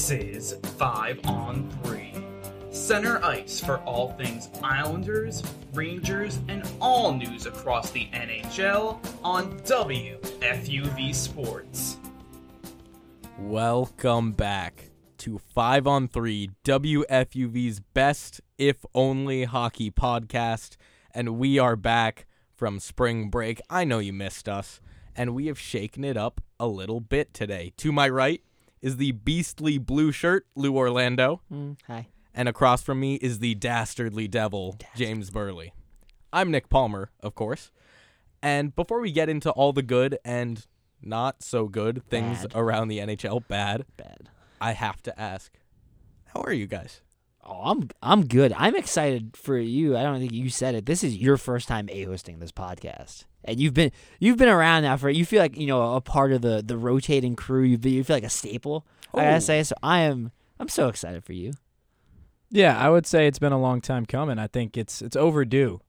This is 5 on 3. Center ice for all things Islanders, Rangers, and all news across the NHL on WFUV Sports. Welcome back to 5 on 3, WFUV's best, if only, hockey podcast. And we are back from spring break. I know you missed us, and we have shaken it up a little bit today. To my right is the beastly blue shirt, Lou Orlando, Mm, hi. and across from me is the dastardly devil, James Birle. I'm Nick Palmer, of course. And before we get into all the good and not so good things Bad. around the NHL, bad, Bad. I have to ask, how are you guys? Oh, I'm I'm good. I'm excited for you. I don't think you said it. This is your first time a hosting this podcast, and you've been you've been around now for. You feel like you know a part of the the rotating crew. You you feel like a staple. I Oh. gotta say. So I am. I'm so excited for you. Yeah, I would say it's been a long time coming. I think it's it's overdue.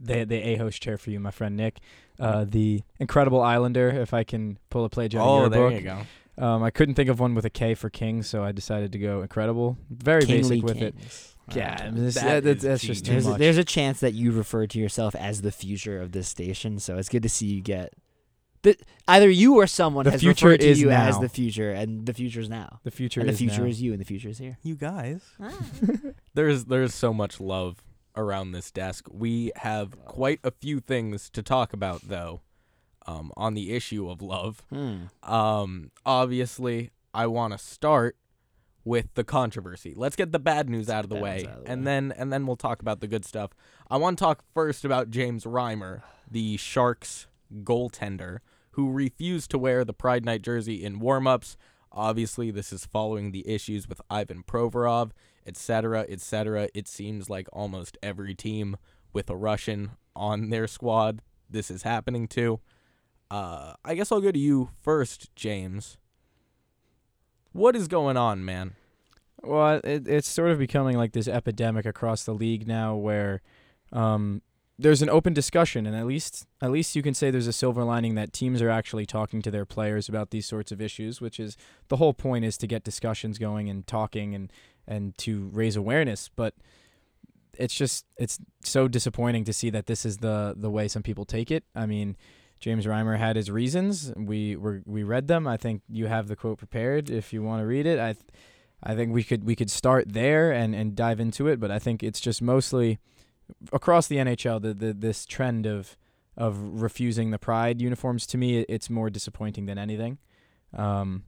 The the a host chair for you, my friend Nick, uh, the incredible Islander. If I can pull a page out of Oh, your there book, you go. Um, I couldn't think of one with a K for King, so I decided to go incredible. Very Kingly basic with it. Kings. Yeah, I mean, this- that that- that's, is that's just too genius. There's a, much. there's a chance that you refer to yourself as the future of this station, so it's good to see you get. The, either you or someone The has future referred to is you as the future, and the future is now. the future is now. and the future now. is you, and the future is here. You guys. There's there's so much love around this desk. We have quite a few things to talk about though. Um, on the issue of love. Hmm. Um, obviously, I want to start with the controversy. Let's get the bad news out of the Bad way, of the and way. then and then we'll talk about the good stuff. I want to talk first about James Reimer, the Sharks goaltender, who refused to wear the Pride Night jersey in warm-ups. Obviously, this is following the issues with Ivan Provorov, etc., etc. It seems like almost every team with a Russian on their squad, this is happening to. Uh, I guess I'll go to you first, James. What is going on, man? Well, it, it's sort of becoming like this epidemic across the league now, where um, there's an open discussion, and at least at least you can say there's a silver lining that teams are actually talking to their players about these sorts of issues, which is the whole point is to get discussions going and talking and and to raise awareness. But it's just it's so disappointing to see that this is the the way some people take it. I mean. James Reimer had his reasons. We were we read them. I think you have the quote prepared if you want to read it. I th- I think we could we could start there and, and dive into it, but I think it's just mostly across the NHL the, the this trend of of refusing the pride uniforms to me it's more disappointing than anything. Um,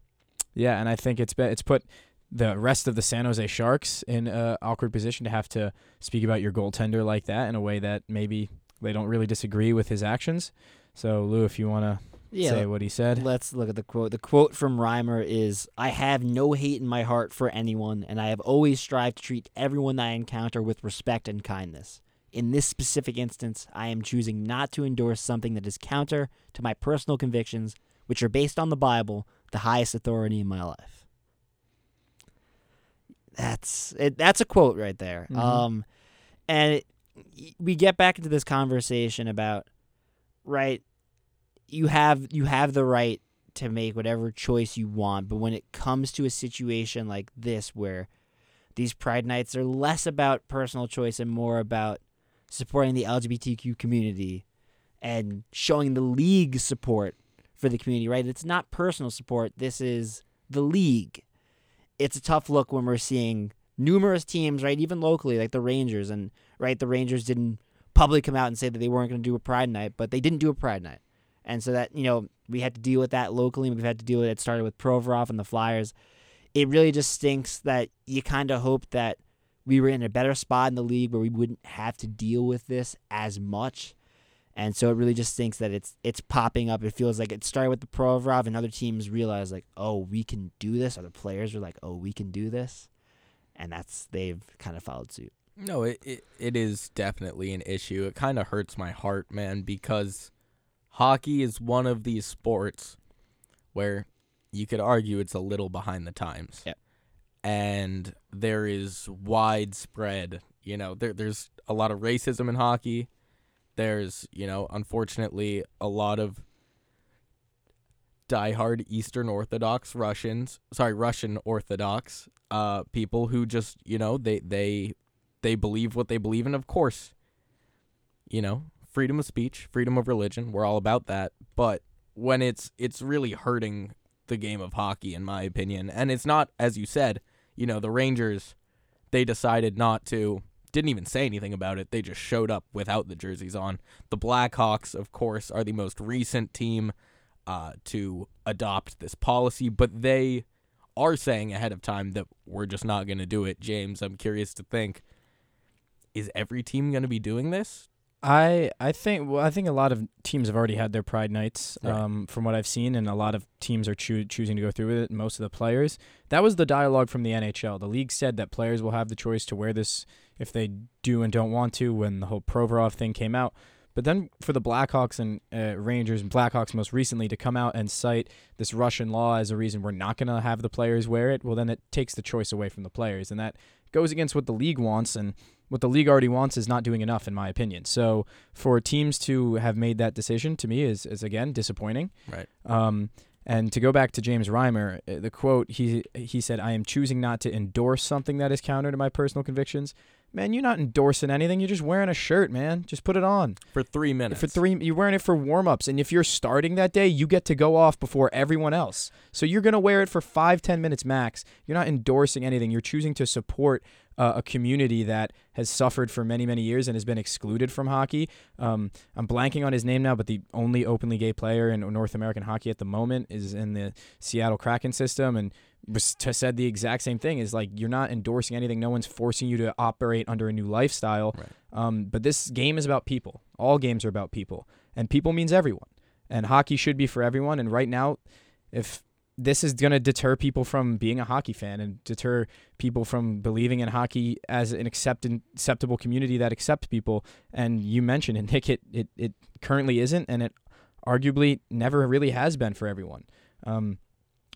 yeah, and I think it's be, it's put the rest of the San Jose Sharks in a awkward position to have to speak about your goaltender like that in a way that maybe they don't really disagree with his actions. So Lou, if you want to Yeah. say what he said. Let's look at the quote. The quote from Reimer is I have no hate in my heart for anyone, and I have always strived to treat everyone I encounter with respect and kindness. In this specific instance, I am choosing not to endorse something that is counter to my personal convictions, which are based on the Bible, the highest authority in my life. That's it, that's a quote right there. Mhm. Um, and it, we get back into this conversation about right you have you have the right to make whatever choice you want, but when it comes to a situation like this where these pride nights are less about personal choice and more about supporting the LGBTQ community and showing the league support for the community, right? It's not personal support, this is the league. It's a tough look when we're seeing numerous teams, right, even locally like the Rangers and right, the Rangers didn't publicly come out and say that they weren't going to do a pride night, but they didn't do a pride night. And so that, you know, we had to deal with that locally. We've had to deal with it. It started with Provorov and the Flyers. It really just stinks that you kind of hope that we were in a better spot in the league where we wouldn't have to deal with this as much. And so it really just stinks that it's it's popping up. It feels like it started with the Provorov and other teams realize like, oh, we can do this. Other players are like, oh, we can do this. And that's they've kind of followed suit. No, it, it, it is definitely an issue. It kind of hurts my heart, man, because hockey is one of these sports where you could argue it's a little behind the times. Yep. And there is widespread, you know, there there's a lot of racism in hockey. There's, you know, unfortunately a lot of diehard Eastern Orthodox Russians, sorry, Russian Orthodox uh, people who just, you know, they they they believe what they believe, and of course, you know, freedom of speech, freedom of religion, we're all about that. But when it's it's really hurting the game of hockey, in my opinion, and it's not, as you said, you know, the Rangers, they decided not to didn't even say anything about it. They just showed up without the jerseys on. The Blackhawks, of course, are the most recent team uh, to adopt this policy, but they are saying ahead of time that we're just not going to do it. James, I'm curious to think is every team going to be doing this? I I think well I think a lot of teams have already had their pride nights Right. um, from what I've seen and a lot of teams are choo- choosing to go through with it most of the players. That was the dialogue from the NHL the league said that players will have the choice to wear this if they do and don't want to when the whole Provorov thing came out. But then for the Blackhawks and uh, Rangers and Blackhawks most recently to come out and cite this Russian law as a reason we're not going to have the players wear it well then it takes the choice away from the players and that goes against what the league wants and what the league already wants is not doing enough in my opinion. So for teams to have made that decision to me is is again disappointing. Right. Um, and to go back to James Reimer, uh, the quote he he said, "I am choosing not to endorse something that is counter to my personal convictions." Man, you're not endorsing anything. You're just wearing a shirt, man. Just put it on For three minutes. for three. You're wearing it for warm-ups, and if you're starting that day, you get to go off before everyone else. So you're gonna wear it for five, ten minutes max. You're not endorsing anything. You're choosing to support uh, a community that has suffered for many, many years and has been excluded from hockey. Um, I'm blanking on his name now, but the only openly gay player in North American hockey at the moment is in the Seattle Kraken system, and was said the exact same thing. Is like you're not endorsing anything. No one's forcing you to operate under a new lifestyle. Right. Um, but this game is about people. All games are about people, and people means everyone. And hockey should be for everyone. And right now, if this is going to deter people from being a hockey fan and deter people from believing in hockey as an accepted, acceptable community that accepts people. And you mentioned it, Nick, it, it, it currently isn't, and it arguably never really has been for everyone. Um,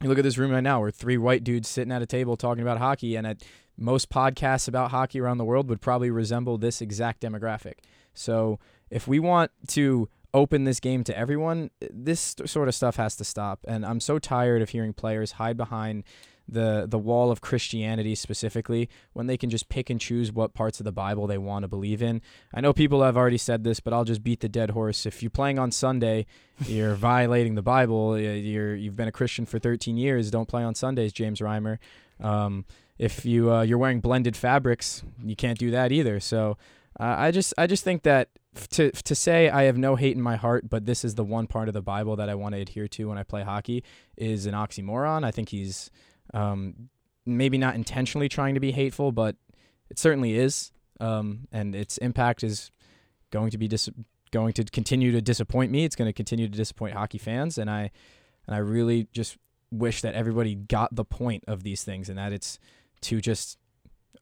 you look at this room right now, we're three white dudes sitting at a table talking about hockey, and at most podcasts about hockey around the world would probably resemble this exact demographic. So if we want to open this game to everyone, this sort of stuff has to stop. And I'm so tired of hearing players hide behind the the wall of Christianity specifically when they can just pick and choose what parts of the Bible they want to believe in. I know people have already said this, but I'll just beat the dead horse. If you're playing on Sunday, you're violating the Bible. You're you've been a Christian for 13 years. Don't play on Sundays, James Reimer. Um, if you uh, you're wearing blended fabrics, you can't do that either. So uh, I just I just think that to to say I have no hate in my heart, but this is the one part of the Bible that I want to adhere to when I play hockey is an oxymoron. I think he's um, maybe not intentionally trying to be hateful, but it certainly is, um, and its impact is going to be dis- going to continue to disappoint me. It's going to continue to disappoint hockey fans, and I and I really just wish that everybody got the point of these things and that it's to just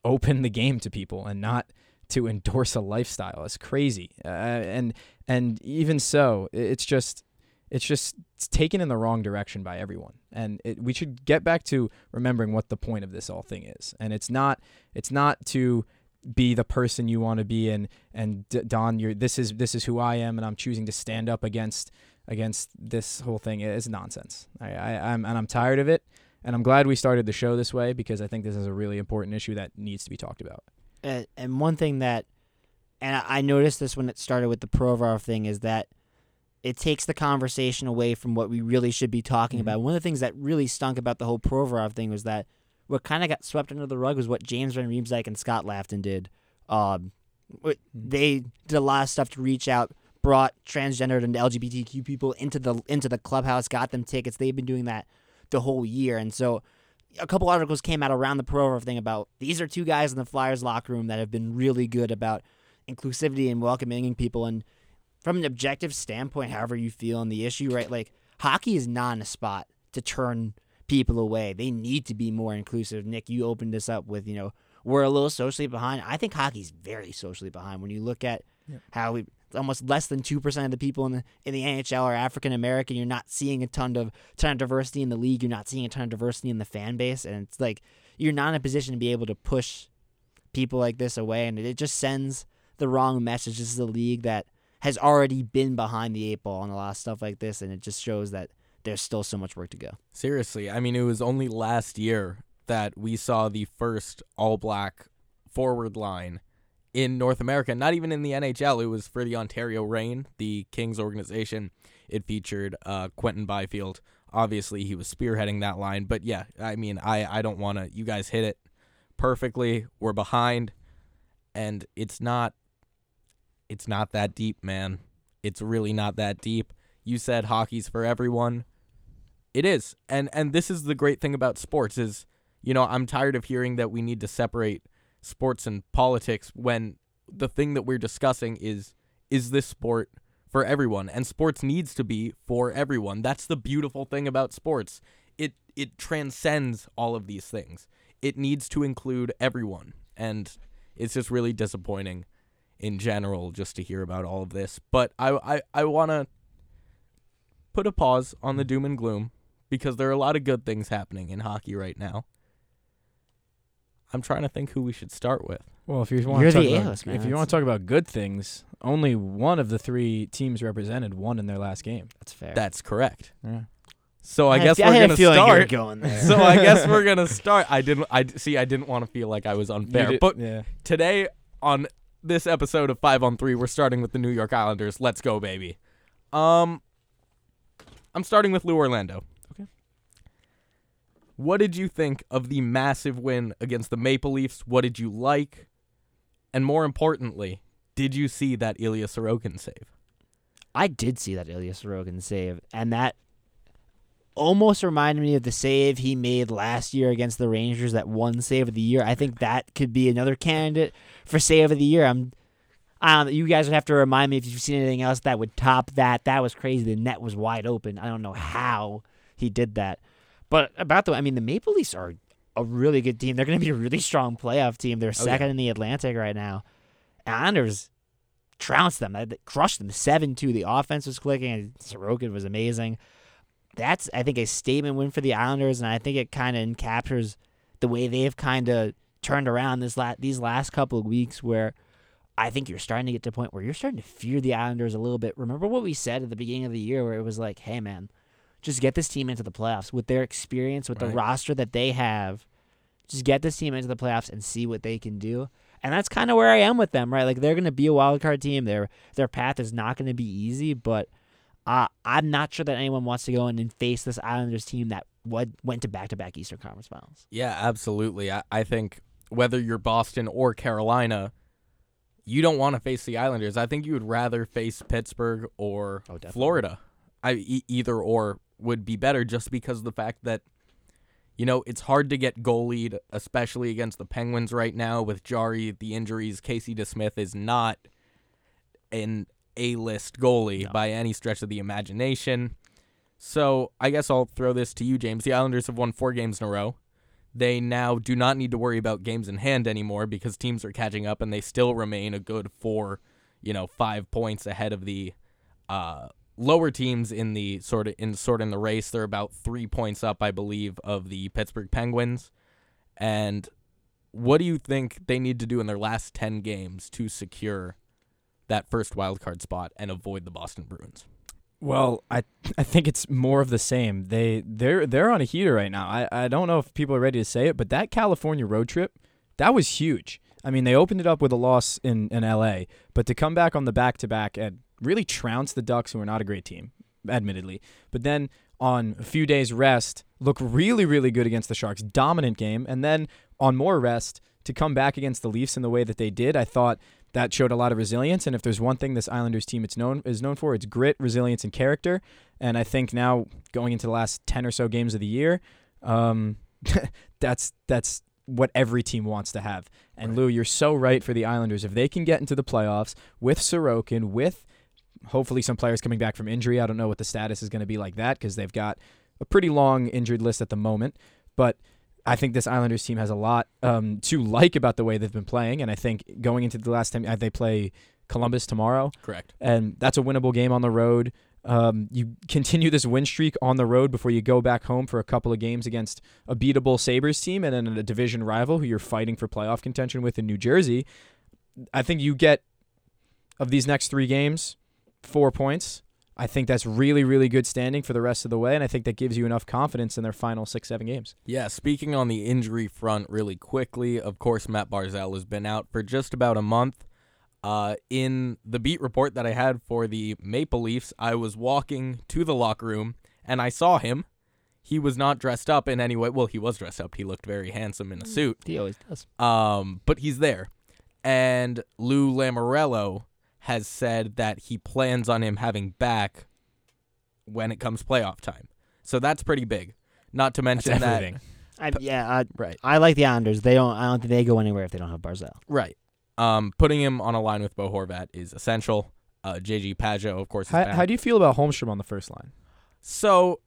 open the game to people and not to endorse a lifestyle. It's crazy, uh, and and even so, it's just it's just it's taken in the wrong direction by everyone. And it, we should get back to remembering what the point of this all thing is. And it's not it's not to be the person you want to be and and Don you're this is this is who I am and I'm choosing to stand up against against this whole thing is nonsense. I, I I'm and I'm tired of it. And I'm glad we started the show this way because I think this is a really important issue that needs to be talked about. And, and one thing that, and I, noticed this when it started with the Provorov thing, is that it takes the conversation away from what we really should be talking Mhm. about. One of the things that really stunk about the whole Provorov thing was that what kind of got swept under the rug was what James Van Riemsdyk and Scott Laughton did. Um, they did a lot of stuff to reach out, brought transgendered and LGBTQ people into the into the clubhouse, got them tickets. They've been doing that the whole year, and so a couple articles came out around the Provorov thing about these are two guys in the Flyers locker room that have been really good about inclusivity and welcoming people. And from an objective standpoint, however you feel on the issue, right? Like hockey is not in a spot to turn people away. They need to be more inclusive. Nick, you opened this up with, you know, we're a little socially behind. I think hockey's very socially behind when you look at Yeah. how we almost less than two percent of the people in the in the NHL are African American. You're not seeing a ton of ton of diversity in the league. You're not seeing a ton of diversity in the fan base, and it's like you're not in a position to be able to push people like this away, and it just sends the wrong message. This is a league that has already been behind the eight ball on a lot of stuff like this, and it just shows that there's still so much work to go. Seriously, I mean, it was only last year that we saw the first all black forward line in North America, not even in the NHL. It was for the Ontario Reign, the Kings organization. It featured uh, Quinton Byfield. Obviously, he was spearheading that line. But yeah, I mean, I, I don't want to. You guys hit it perfectly. We're behind, and it's not. It's not that deep, man. It's really not that deep. You said hockey's for everyone. It is. And and this is the great thing about sports is, you know, I'm tired of hearing that we need to separate sports and politics when the thing that we're discussing is is this sport for everyone and sports needs to be for everyone. That's the beautiful thing about sports. It it transcends all of these things. It needs to include everyone. And it's just really disappointing in general just to hear about all of this. But I I, I wanna put a pause on the doom and gloom because there are a lot of good things happening in hockey right now. I'm trying to think who we should start with. Well, if you want You're to talk the about, A-list, man. if you want to talk about good things, only one of the three teams represented won in their last game. That's fair. That's correct. Yeah. So I, had guess fe- we're had a gonna feeling you were start. going there. so I guess we're gonna start. I didn't. I see. I didn't want to feel like I was unfair, did- but yeah. today on this episode of Five on Three, we're starting with the New York Islanders. Let's go, baby. Um, I'm starting with Lou Orlando. What did you think of the massive win against the Maple Leafs? What did you like? And more importantly, did you see that Ilya Sorokin save? I did see that Ilya Sorokin save, and that almost reminded me of the save he made last year against the Rangers. That one save of the year. I think that could be another candidate for save of the year. I'm. Um, you guys would have to remind me if you've seen anything else that would top that. That was crazy. The net was wide open. I don't know how he did that. But about the, I mean, the Maple Leafs are a really good team. They're going to be a really strong playoff team. They're Oh, yeah. second in the Atlantic right now. Islanders trounced them. Crushed them seven two. The offense was clicking. And Sorokin was amazing. That's I think a statement win for the Islanders, and I think it kind of captures the way they've kind of turned around this la- these last couple of weeks. Where I think you're starting to get to a point where you're starting to fear the Islanders a little bit. Remember what we said at the beginning of the year, where it was like, "Hey, man, just get this team into the playoffs with their experience, with the roster that they have. Just get this team into the playoffs and see what they can do." And that's kind of where I am with them, right? Like they're going to be a wild card team. Their their path is not going to be easy, but uh, I'm not sure that anyone wants to go in and face this Islanders team that went went to back to back Eastern Conference Finals. Yeah, absolutely. I, I think whether you're Boston or Carolina, you don't want to face the Islanders. I think you would rather face Pittsburgh or Oh. Florida. I e- either or would be better just because of the fact that you know, it's hard to get goalied, especially against the Penguins right now with Jarry, the injuries. Casey DeSmith is not an A-list goalie No. by any stretch of the imagination. So I guess I'll throw this to you, James. The Islanders have won four games in a row. They now do not need to worry about games in hand anymore because teams are catching up, and they still remain a good four, you know, five points ahead of the uh, lower teams in the sort of in sort of in the race. They're about three points up, I believe, of the Pittsburgh Penguins. And what do you think they need to do in their last ten games to secure that first wild card spot and avoid the Boston Bruins? Well, I I think it's more of the same. They they're they're on a heater right now. I, I don't know if people are ready to say it, but that California road trip, that was huge. I mean, they opened it up with a loss in, in LA, but to come back on the back to back and really trounce the Ducks, who are not a great team, admittedly, but then on a few days rest, look really, really good against the Sharks, dominant game, and then on more rest to come back against the Leafs in the way that they did, I thought that showed a lot of resilience. And if there's one thing this Islanders team it's known is known for, it's grit, resilience, and character. And I think now going into the last ten or so games of the year, um, that's that's what every team wants to have. And Right. Lou, you're so right for the Islanders. If they can get into the playoffs with Sorokin, with hopefully some players coming back from injury, I don't know what the status is going to be like that because they've got a pretty long injured list at the moment. But I think this Islanders team has a lot um, to like about the way they've been playing, and I think going into the last time uh, they play Columbus tomorrow, Correct. and that's a winnable game on the road. Um, you continue this win streak on the road before you go back home for a couple of games against a beatable Sabres team and then a division rival who you're fighting for playoff contention with in New Jersey. I think you get of these next three games, four points. I think that's really, really good standing for the rest of the way, and I think that gives you enough confidence in their final six, seven games. Yeah, speaking on the injury front really quickly, of course, Matt Barzal has been out for just about a month. Uh, in the beat report that I had for the Maple Leafs, I was walking to the locker room and I saw him. He was not dressed up in any way. Well, he was dressed up. He looked very handsome in a suit. He always does. Um, but he's there. And Lou Lamoriello has said that he plans on him having back when it comes playoff time. So that's pretty big. Not to mention that. I, yeah, I, right. I like the Islanders. They don't. I don't think they go anywhere if they don't have Barzal. Right. Um, putting him on a line with Bo Horvat is essential. Uh, JG Pageau, of course, is How, how do you feel about Holmstrom on the first line? so,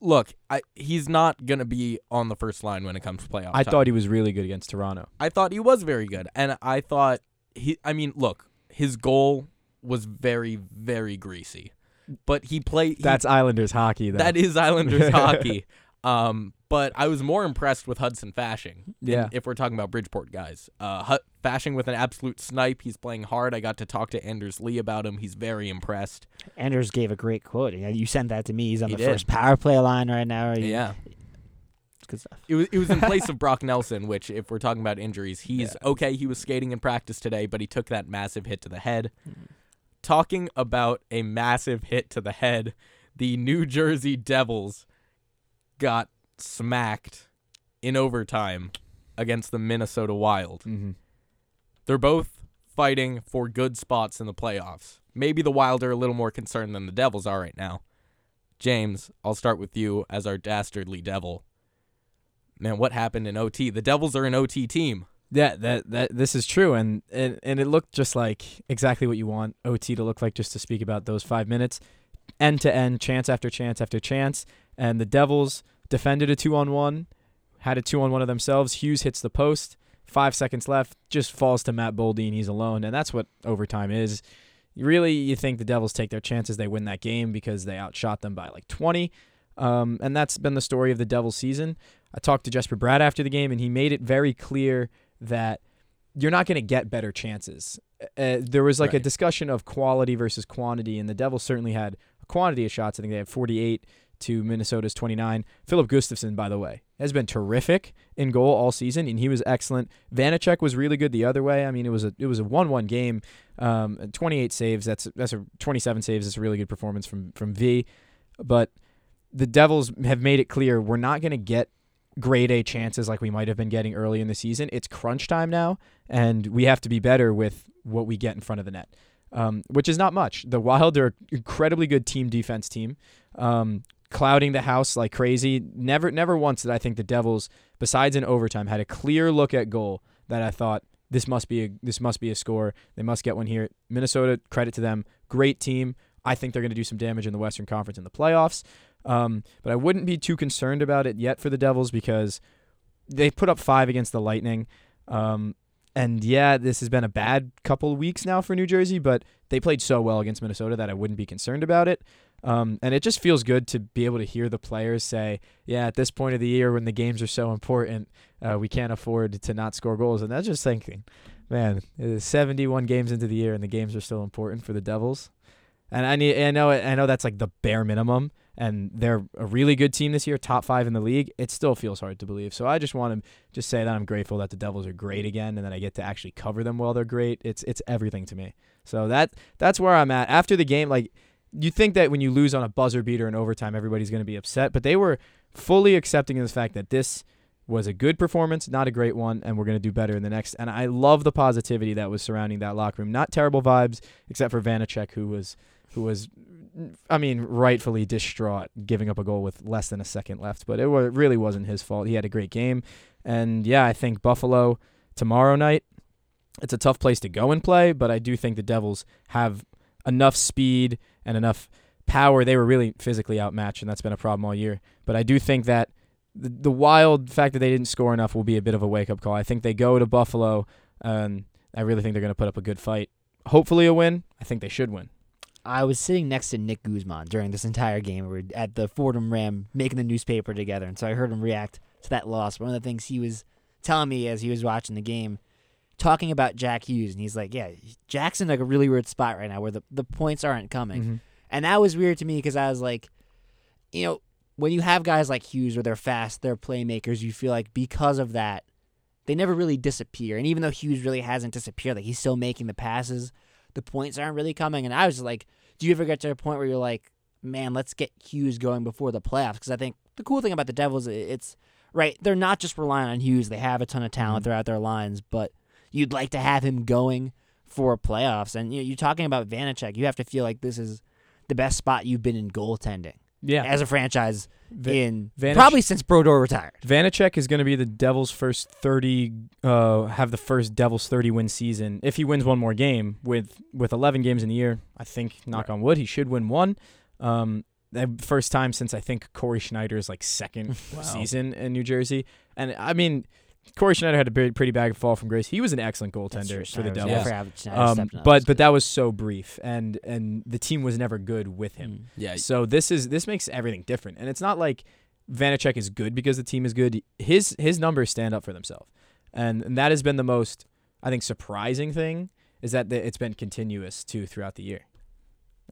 look, I, he's not gonna be on the first line when it comes to playoff. I time. thought he was really good against Toronto. I thought he was very good, and I thought he. I mean, look, his goal was very, very greasy, but he played. he- That's Islanders hockey, though. that is Islanders hockey. Um, but I was more impressed with Hudson Fasching. Yeah. if we're talking about Bridgeport guys, uh, Hut, Fasching with an absolute snipe. He's playing hard. I got to talk to Anders Lee about him. He's very impressed. Anders gave a great quote. You sent that to me. He's on He the did. first power play line right now. He- Yeah. Good stuff. It was it was in place of Brock Nelson, which if we're talking about injuries, he's okay. He was skating in practice today, but he took that massive hit to the head. Talking about a massive hit to the head, the New Jersey Devils got smacked in overtime against the Minnesota Wild. hmm They're both fighting for good spots in the playoffs. Maybe the Wild are a little more concerned than the Devils are right now. James, I'll start with you as our dastardly devil. Man, what happened in OT? The Devils are an OT team. Yeah, that that this is true, and, and and it looked just like exactly what you want OT to look like. Just to speak about those five minutes, end to end, chance after chance after chance, and the Devils defended a two on one, had a two on one of themselves. Hughes hits the post, five seconds left, just falls to Matt Boldy, and he's alone, and that's what overtime is. Really, you think the Devils take their chances, they win that game because they outshot them by like twenty. Um, and that's been the story of the Devils season. I talked to Jesper Bratt after the game, and he made it very clear that you're not going to get better chances. Uh, there was like a discussion of quality versus quantity, and the Devils certainly had a quantity of shots. I think they had 48 to Minnesota's 29. Filip Gustavsson, by the way, has been terrific in goal all season, and he was excellent. Vanecek was really good the other way. I mean, it was a it was a one-one game. Um, 28 saves. That's that's a 27 saves. That's a really good performance from from V. But the Devils have made it clear we're not going to get grade A chances like we might have been getting early in the season. It's crunch time now, and we have to be better with what we get in front of the net, um, which is not much. The Wild are incredibly good team defense team, um, clouding the house like crazy. Never, never once did I think the Devils, besides in overtime, had a clear look at goal that I thought this must be a this must be a score. They must get one here. Minnesota, credit to them, great team. I think they're going to do some damage in the Western Conference in the playoffs. Um, but I wouldn't be too concerned about it yet for the Devils because they put up five against the Lightning. Um, and yeah, this has been a bad couple of weeks now for New Jersey, but they played so well against Minnesota that I wouldn't be concerned about it. Um, and it just feels good to be able to hear the players say, yeah, at this point of the year when the games are so important, uh, we can't afford to not score goals. And that's just thinking, man, it is 71 games into the year and the games are still important for the Devils. And I need, I know, I know that's like the bare minimum, and they're a really good team this year, top five in the league. It still feels hard to believe. So I just want to just say that I'm grateful that the Devils are great again, and that I get to actually cover them while they're great. It's it's everything to me. So that that's where I'm at after the game. Like you think that when you lose on a buzzer beater in overtime, everybody's going to be upset, but they were fully accepting of the fact that this was a good performance, not a great one, and we're going to do better in the next. And I love the positivity that was surrounding that locker room. Not terrible vibes, except for Vanecek, who was who was, I mean, rightfully distraught, giving up a goal with less than a second left. But it, wa- it really wasn't his fault. He had a great game, and yeah, I think Buffalo tomorrow night. It's a tough place to go and play, but I do think the Devils have enough speed and enough power. They were really physically outmatched, and that's been a problem all year. But I do think that the, the wild fact that they didn't score enough will be a bit of a wake up call. I think they go to Buffalo, and I really think they're going to put up a good fight. Hopefully, a win. I think they should win. I was sitting next to Nick Guzman during this entire game. We were at the Fordham Ram making the newspaper together, and so I heard him react to that loss. One of the things he was telling me as he was watching the game, talking about Jack Hughes, and he's like, "Yeah, Jack's in like a really weird spot right now where the, the points aren't coming." Mm-hmm. And that was weird to me because I was like, you know, when you have guys like Hughes where they're fast, they're playmakers, you feel like because of that, they never really disappear. And even though Hughes really hasn't disappeared, like he's still making the passes, the points aren't really coming. And I was like, do you ever get to a point where you're like, man, let's get Hughes going before the playoffs? Because I think the cool thing about the Devils, it's right, they're not just relying on Hughes. They have a ton of talent Mhm. throughout their lines, but you'd like to have him going for playoffs. And you know, you're talking about Vanecek. You have to feel like this is the best spot you've been in goaltending Yeah. as a franchise Va- in Vanecek- probably since Brodeur retired. Vanecek is going to be the Devils' first 30, uh, have the first Devils 30 win season. If he wins one more game with with 11 games in the year, I think, knock on wood, he should win one. Um, the first time since I think Cory Schneider's like second Wow. season in New Jersey. And I mean, Cory Schneider had a pretty, pretty bad fall from grace. He was an excellent goaltender for the Devils. I forgot Um, but but that was so brief, and and the team was never good with him. Mm. Yeah, So this is this makes everything different, and it's not like Vanecek is good because the team is good. His his numbers stand up for themselves, and, and that has been the most I think surprising thing is that the, it's been continuous too throughout the year.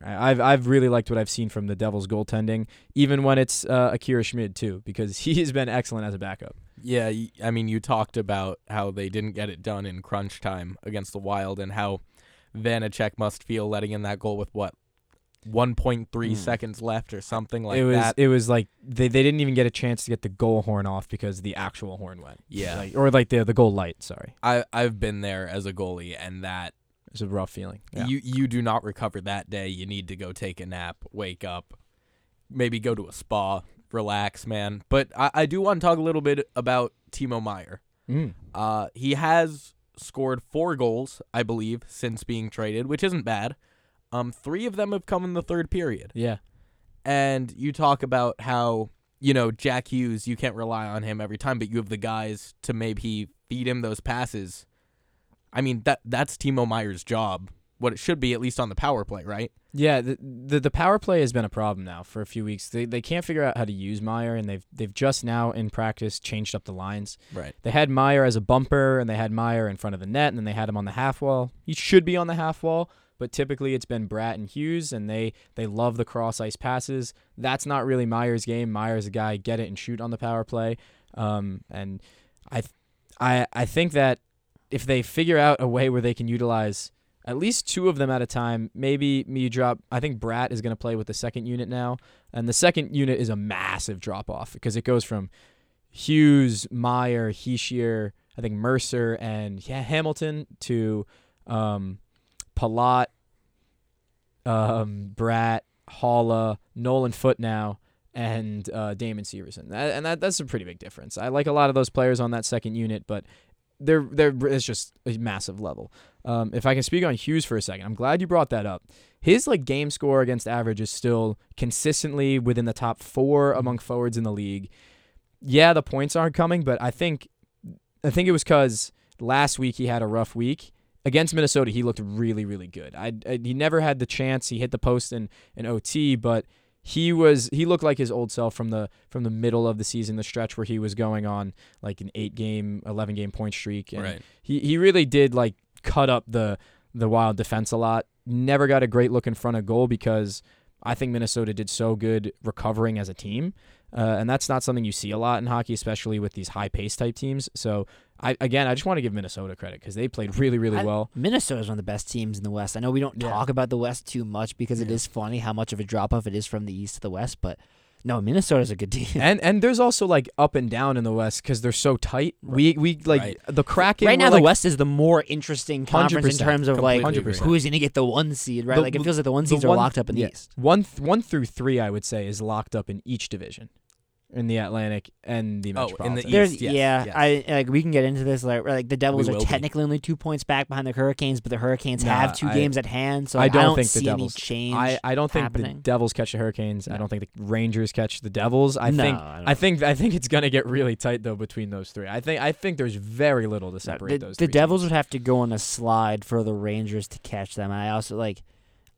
I- I've I've really liked what I've seen from the Devils goaltending, even when it's uh, Akira Schmid too, because he has been excellent as a backup. Yeah, I mean, you talked about how they didn't get it done in crunch time against the Wild, and how Vanecek must feel letting in that goal with what 1.3 Hmm. seconds left or something like it was that. it was like they, they didn't even get a chance to get the goal horn off because the actual horn went. Yeah. Like, or like the the goal light. Sorry, I I've been there as a goalie, and that it's a rough feeling. Yeah. you you do not recover that day. You need to go take a nap, wake up, maybe go to a spa, relax, man. But I, I do want to talk a little bit about Timo Meier. Mm. Uh, he has scored four goals, I believe, since being traded, which isn't bad. Um, three of them have come in the third period. Yeah. And you talk about how, you know, Jack Hughes, you can't rely on him every time, but you have the guys to maybe feed him those passes. I mean, that that's Timo Meier's job. What it should be, at least on the power play, right? Yeah, the, the the power play has been a problem now for a few weeks. They they can't figure out how to use Meier, and they've they've just now in practice changed up the lines. Right. They had Meier as a bumper, and they had Meier in front of the net, and then they had him on the half wall. He should be on the half wall, but typically it's been Bratt and Hughes, and they they love the cross ice passes. That's not really Meier's game. Meier's a guy get it and shoot on the power play, um, and I I I think that if they figure out a way where they can utilize at least two of them at a time. Maybe me drop. I think Bratt is going to play with the second unit now, and the second unit is a massive drop off because it goes from Hughes, Meier, Hischier, I think Mercer, and yeah, Hamilton to um, Palat, um, Bratt, Haula, Nolan Foote now, and uh, Damon Severson. And that, that's a pretty big difference. I like a lot of those players on that second unit, but they're they're it's just a massive level. Um, if I can speak on Hughes for a second, I'm glad you brought that up. His like game score against average is still consistently within the top four among forwards in the league. Yeah, the points aren't coming, but I think I think it was because last week he had a rough week against Minnesota. He looked really really good. I, I he never had the chance. He hit the post in in OT, but he was he looked like his old self from the from the middle of the season, the stretch where he was going on like an eight game, eleven game point streak, and Right. he he really did like cut up the the Wild defense a lot. Never got a great look in front of goal because I think Minnesota did so good recovering as a team, uh, and that's not something you see a lot in hockey, especially with these high pace type teams. So I again, I just want to give Minnesota credit because they played really really I- well. is one of the best teams in the West. I know we don't Yeah. talk about the West too much because it Yeah. is funny how much of a drop off it is from the East to the West, but no, Minnesota's a good team. and and there's also like up and down in the West because they're so tight. We we like Right. the Kraken right now, were, the like, West is the more interesting conference in terms of like completely agree. who's going to get the one seed, right? The- like it feels like the one the seeds are locked up in yeah. the East. one th- one through three, I would say, is locked up in each division, in the Atlantic and the Oh, in the Metropolitan. East. There's yes, yeah, yes. I like we can get into this like like the Devils We are will be. technically only two points back behind the Hurricanes, but the Hurricanes Nah, have two I- games at hand, so I like, don't think see the Devils- any change. I, I don't think the. Devils catch the Hurricanes. I No. don't think the Rangers catch the Devils. I No, think I don't I think I think it's gonna get really tight though between those three. I think I think there's very little to No, separate the, those. the three Devils teams. would have to go on a slide for the Rangers to catch them. I also like.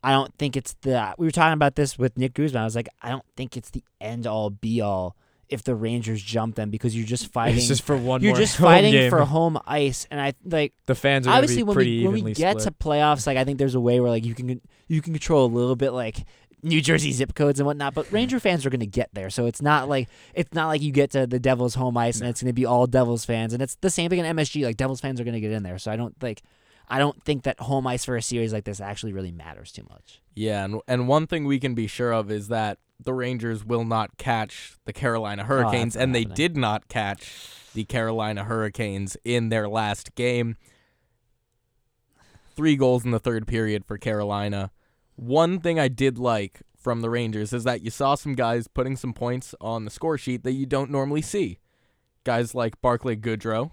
I don't think it's the. We were talking about this with Nick Guzman. I was like, I don't think it's the end all be all if the Rangers jump them because you're just fighting. It's just for one. you're just home fighting game. for home ice, and I like the fans are obviously be when pretty we when we get split. to playoffs, like I think there's a way where like you can you can control a little bit like New Jersey zip codes and whatnot. But Ranger fans are going to get there, so it's not like it's not like you get to the Devils home ice and it's going to be all Devils fans, and it's the same thing in MSG. Like Devils fans are going to get in there, so I don't like. I don't think that home ice for a series like this actually really matters too much. Yeah, and and one thing we can be sure of is that the Rangers will not catch the Carolina oh, Hurricanes, not and they happening. did not catch the Carolina Hurricanes in their last game. Three goals in the third period for Carolina. One thing I did like from the Rangers is that you saw some guys putting some points on the score sheet that you don't normally see. Guys like Barclay Goodrow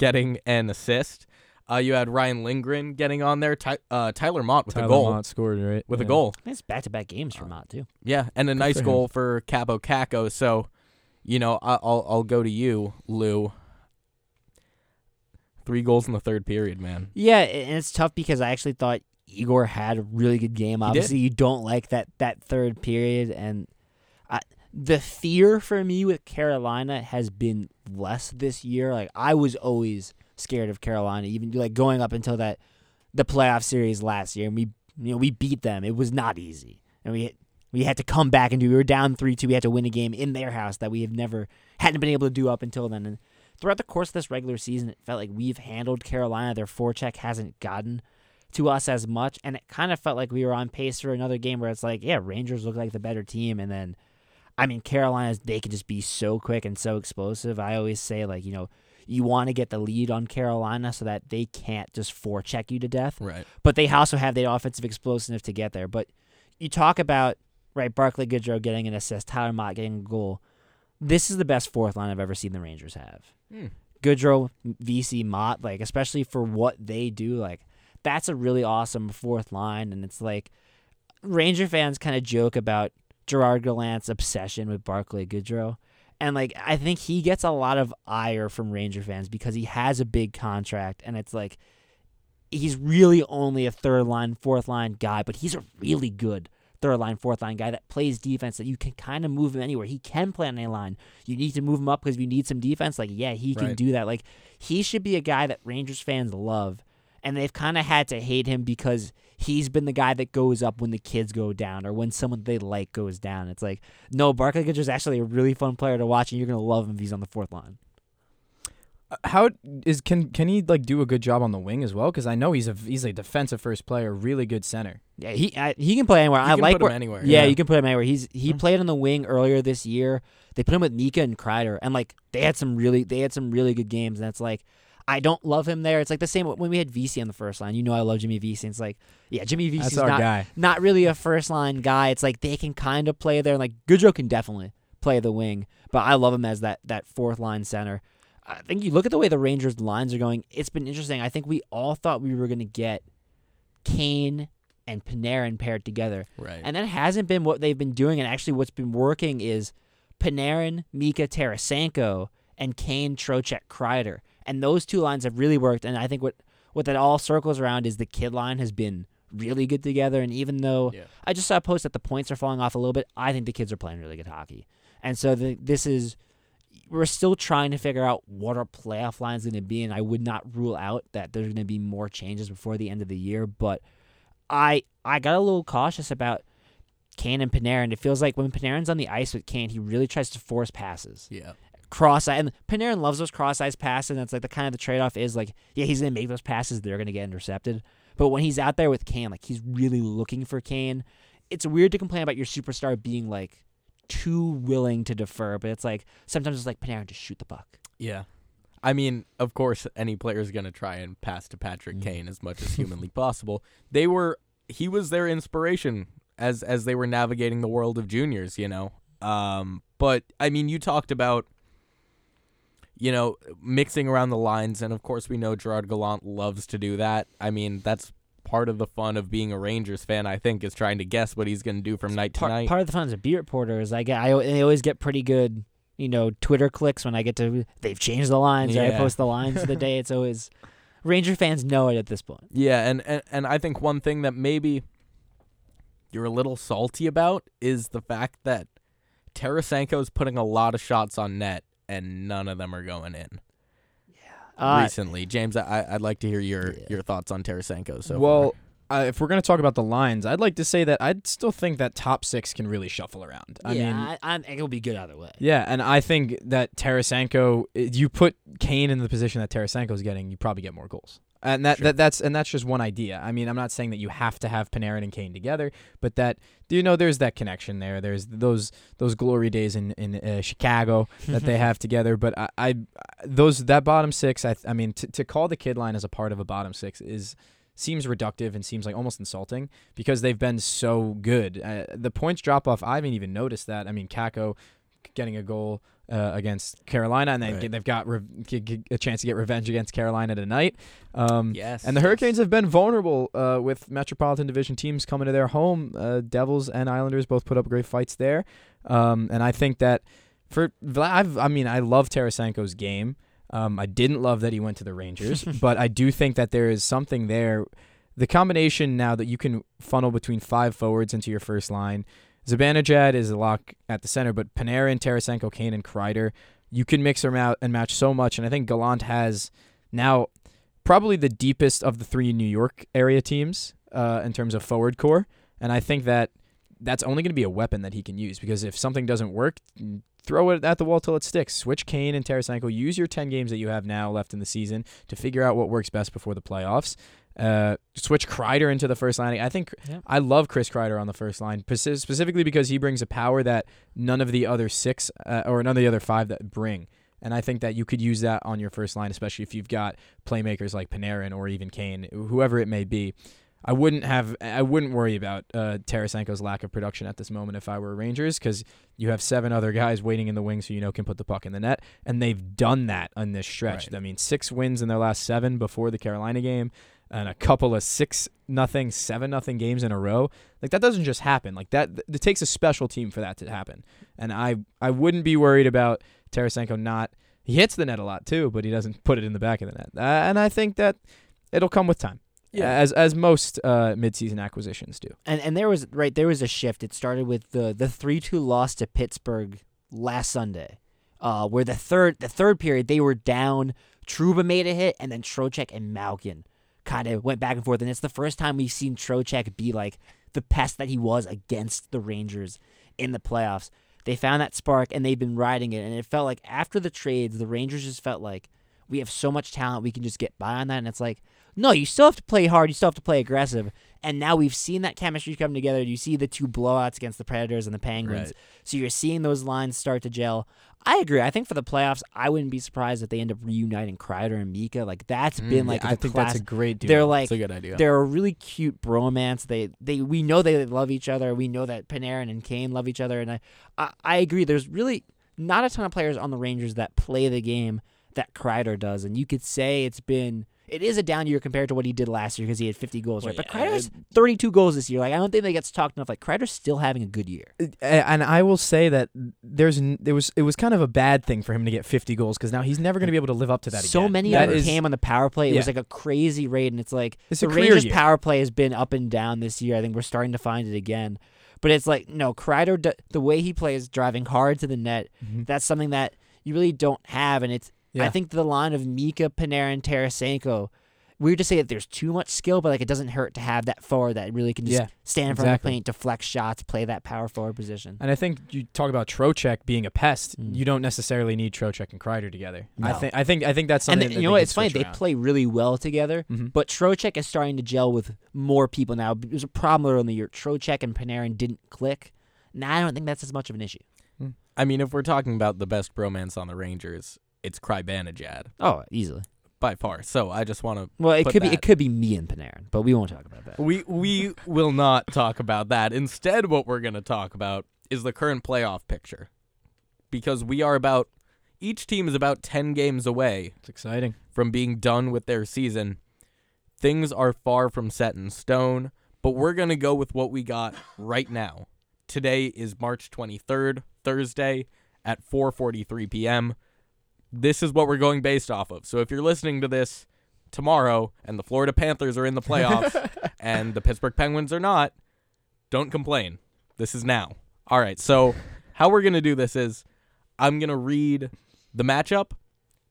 getting an assist. Uh, you had Ryan Lindgren getting on there. Ty- uh, Tyler Motte with Tyler a goal. Motte scored right With a goal. It's back to back games for Motte too. Yeah, and a nice for goal for Kaapo Kakko. So, you know, I- I'll I'll go to you, Lou. Three goals in the third period, man. Yeah, and it's tough because I actually thought Igor had a really good game. Obviously, you don't like that that third period, and I, the fear for me with Carolina has been less this year. Like I was always scared of Carolina, even like going up until that the playoff series last year, and we you know we beat them. It was not easy, and we we had to come back and do. We were down three two. We had to win a game in their house that we have never hadn't been able to do up until then. And throughout the course of this regular season, it felt like we've handled Carolina. Their forecheck hasn't gotten to us as much, and it kind of felt like we were on pace for another game where it's like, yeah, Rangers look like the better team, and then, I mean, Carolina's they can just be so quick and so explosive. I always say like, you know, you want to get the lead on Carolina so that they can't just forecheck you to death Right. but they also have the offensive explosiveness to get there. But you talk about right, Barclay Goodrow getting an assist, Tyler Motte getting a goal. This is the best fourth line I've ever seen the Rangers have. Hmm. Goodrow, Vesey, Motte, like especially for what they do, like that's a really awesome fourth line. And it's like Ranger fans kind of joke about Gerard Gallant's obsession with Barclay Goodrow. And like I think he gets a lot of ire from Ranger fans because he has a big contract and it's like he's really only a third line, fourth line guy, but he's a really good third line, fourth line guy that plays defense that you can kind of move him anywhere. He can play on a line. You need to move him up because you need some defense. Like, yeah, he can Right. do that. Like, he should be a guy that Rangers fans love. And they've kind of had to hate him because he's been the guy that goes up when the kids go down or when someone they like goes down. It's like, no, Barclay Goodrow's actually a really fun player to watch, and you're going to love him if he's on the fourth line. Uh, How is can can he like do a good job on the wing as well? Because I know he's a he's a defensive first player, really good center. Yeah, he I, he can play anywhere. You I can like put him anywhere, Yeah, yeah. you can put him anywhere. He's he Hmm. played on the wing earlier this year. They put him with Mika and Kreider, and like they had some really they had some really good games. And it's like I don't love him there. It's like the same when we had Vesey on the first line. You know I love Jimmy Vesey. It's like yeah, Jimmy Vesey's not guy. not really a first line guy. It's like they can kind of play there. Like Goodrow can definitely play the wing, but I love him as that that fourth line center. I think you look at the way the Rangers lines are going. It's been interesting. I think we all thought we were going to get Kane and Panarin paired together, Right. and that hasn't been what they've been doing. And actually, what's been working is Panarin, Mika, Tarasenko, and Kane, Trocheck, Kreider. And those two lines have really worked. And I think what what that all circles around is the kid line has been really good together. And even though Yeah. I just saw a post that the points are falling off a little bit, I think the kids are playing really good hockey. And so the, this is we're still trying to figure out what our playoff line is going to be, and I would not rule out that there's going to be more changes before the end of the year. But I I got a little cautious about Kane and Panarin. It feels like when Panarin's on the ice with Kane, he really tries to force passes, yeah. Cross eye, and Panarin loves those cross ice passes. And that's like the kind of the trade off is like, yeah, he's to make those passes, they're to get intercepted. But when he's out there with Kane, like he's really looking for Kane. It's weird to complain about your superstar being like too willing to defer, but it's like sometimes it's like Panarin just shoot the puck. Yeah. I mean, of course, any player is going to try and pass to Patrick Mm. Kane as much as humanly possible. They were he was their inspiration as as they were navigating the world of juniors, you know. Um, but I mean, you talked about you know mixing around the lines, and of course, we know Gerard Gallant loves to do that. I mean, that's part of the fun of being a Rangers fan. I think is trying to guess what he's going to do from night to night. part of the fun as a beat reporter is I get I, I always get pretty good you know Twitter clicks when I get to they've changed the lines or I Yeah. post the lines of the day. It's always Ranger fans know it at this point. Yeah, and, and and I think one thing that maybe you're a little salty about is the fact that Tarasenko is putting a lot of shots on net and none of them are going in Uh, recently. James, I I'd like to hear your Yeah. your thoughts on Tarasenko so well, uh, if we're gonna talk about the lines, I'd like to say that I'd still think that top six can really shuffle around. I yeah, mean, I, I it'll be good either way. yeah, and I think that Tarasenko, you put Kane in the position that Tarasenko is getting, you probably get more goals. And that, Sure. that that's and that's just one idea. I mean, I'm not saying that you have to have Panarin and Kane together, but that do you know there's that connection there. There's those those glory days in in uh, Chicago that they have together. But I, I those that bottom six, I I mean, to to call the kid line as a part of a bottom six is seems reductive and seems like almost insulting because they've been so good. Uh, the points drop off, I haven't even noticed that. I mean, Kakko getting a goal uh, against Carolina, and then Right. they've got re- g- g- a chance to get revenge against Carolina tonight. Um, Yes. and the Hurricanes have been vulnerable uh, with Metropolitan Division teams coming to their home. Uh, Devils and Islanders both put up great fights there. Um, and I think that for I've, I mean, I love Tarasenko's game. Um, I didn't love that he went to the Rangers, but I do think that there is something there. The combination now that you can funnel between five forwards into your first line. Zibanejad is a lock at the center, but Panarin, Tarasenko, Kane, and Kreider, you can mix them out and match so much. And I think Gallant has now probably the deepest of the three New York area teams uh, in terms of forward core. And I think that that's only going to be a weapon that he can use because if something doesn't work, throw it at the wall till it sticks. Switch Kane and Tarasenko. Use your 10 games that you have now left in the season to figure out what works best before the playoffs. Uh, switch Kreider into the first line. I think Yeah. I love Chris Kreider on the first line, specifically because he brings a power that none of the other six uh, or none of the other five that bring. And I think that you could use that on your first line, especially if you've got playmakers like Panarin or even Kane, whoever it may be. I wouldn't have, I wouldn't worry about uh, Tarasenko's lack of production at this moment if I were Rangers, because you have seven other guys waiting in the wings who you know can put the puck in the net, and they've done that on this stretch. Right. I mean, six wins in their last seven before the Carolina game, and a couple of six nothing, seven nothing games in a row. Like that doesn't just happen. Like that, th- it takes a special team for that to happen. And I, I wouldn't be worried about Tarasenko not. He hits the net a lot too, but he doesn't put it in the back of the net. Uh, and I think that it'll come with time. Yeah. as as most uh, midseason acquisitions do. And and there was right there was a shift. It started with the the three two loss to Pittsburgh last Sunday, uh, where the third the third period they were down. Trouba made a hit, and then Trocheck and Malkin kind of went back and forth. And it's the first time we've seen Trocheck be like the pest that he was against the Rangers in the playoffs. They found that spark, and they've been riding it. And it felt like after the trades, the Rangers just felt like we have so much talent, we can just get by on that. And it's like, no, you still have to play hard. You still have to play aggressive. And now we've seen that chemistry come together. You see the two blowouts against the Predators and the Penguins. Right. So you're seeing those lines start to gel. I agree. I think for the playoffs, I wouldn't be surprised if they end up reuniting Kreider and Mika. Like that's been like Mm, I think class- that's a great duo. They're like It's a good idea. they're a really cute bromance. They they we know they love each other. We know that Panarin and Kane love each other, and I, I I agree. There's really not a ton of players on the Rangers that play the game that Kreider does, and you could say it's been it is a down year compared to what he did last year because he had 50 goals, Well, right? But yeah, Kreider has 32 goals this year. Like I don't think that gets talked enough. Like Kreider's still having a good year. Uh, and I will say that there's there was it was kind of a bad thing for him to get 50 goals because now he's never going to be able to live up to that so again. many That of them came on the power play. It was like a crazy rate, and it's like It's the Rangers' year. power play has been up and down this year. I think we're starting to find it again. But it's like no, Kreider, the way he plays, driving hard to the net, Mhm. that's something that you really don't have. And it's I think the line of Mika, Panarin, Tarasenko. Weird to say that there's too much skill, but like it doesn't hurt to have that forward that really can just Yeah, stand in front of the exactly. paint, deflect shots, play that power forward position. And I think you talk about Trocheck being a pest. Mm. You don't necessarily need Trocheck and Kreider together. I think I think I think that's And something. the- that you know what? It's funny. switch They around. play really well together. Mhm. But Trocheck is starting to gel with more people now. It was a problem earlier in the year. Trocheck and Panarin didn't click. Now I don't think that's as much of an issue. I mean, if we're talking about the best bromance on the Rangers, it's Krybanajad Oh, easily. by far. So I just want to. Well, it Put could be that- it could be me and Panarin, but we won't talk about that. We we will not talk about that. Instead, what we're going to talk about is the current playoff picture, because we are about each team is about ten games away It's exciting. from being done with their season. Things are far from set in stone, but we're going to go with what we got right now. Today is March 23rd, Thursday at 4:43 p.m. This is what we're going based off of. So if you're listening to this tomorrow and the Florida Panthers are in the playoffs and the Pittsburgh Penguins are not, don't complain. This is now. All right. So how we're going to do this is I'm going to read the matchup.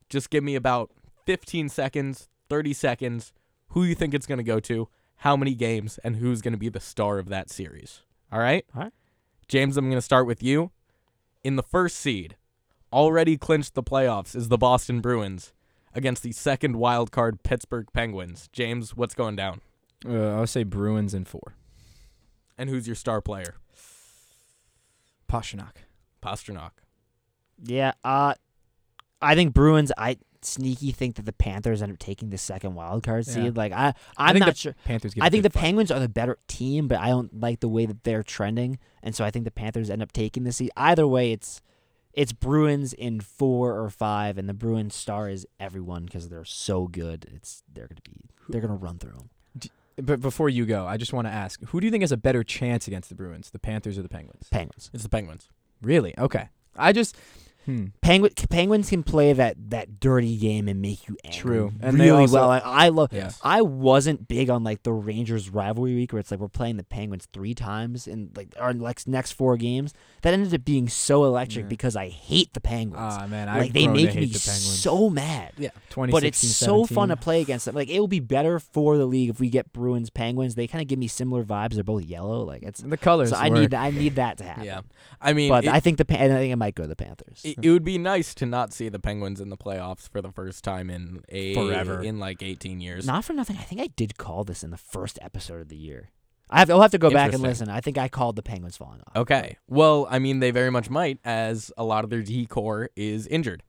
Just give me about 15 seconds, 30 seconds, who you think it's going to go to, how many games, and who's going to be the star of that series. All right? All right. James, I'm going to start with you. In the first seed, already clinched the playoffs is the Boston Bruins against the second wild card Pittsburgh Penguins. James, what's going down? Uh, I'll say Bruins in four. And who's your star player? Pastrnak. Pastrnak. Yeah, uh, I think Bruins. I sneaky think that the Panthers end up taking the second wild card Yeah. seed. Like I, I'm think not the sure. Panthers get. I a think the fight. Penguins are the better team, but I don't like the way that they're trending, and so I think the Panthers end up taking the seed. Either way, it's it's Bruins in four or five, and the Bruins star is everyone because they're so good. It's they're gonna be they're gonna run through them. But before you go, I just want to ask: Who do you think has a better chance against the Bruins, the Panthers or the Penguins? Penguins. It's the Penguins. Really? Okay. I just. Hmm. Penguin, Penguins can play that, that dirty game and make you angry True. And really also- well. Like, I love. Yeah. I wasn't big on like the Rangers rivalry week where it's like we're playing the Penguins three times in like our like next four games. That ended up being so electric Yeah. because I hate the Penguins. Ah man, I've like they make me the so mad. Yeah. But it's 2016, so fun to play against them. Like it will be better for the league if we get Bruins Penguins. They kind of give me similar vibes. They're both yellow. Like it's The colors. so I work. need I need that to happen. Yeah. I mean, But it, I think the Pan- I think it might go to the Panthers. it, it would be nice to not see the Penguins in the playoffs for the first time in a Forever. in like 18 years. Not for nothing. I think I did call this in the first episode of the year. I have. I'll have to go back and listen. I think I called the Penguins falling off. Okay. Well, I mean, they very much might, as a lot of their D core is injured.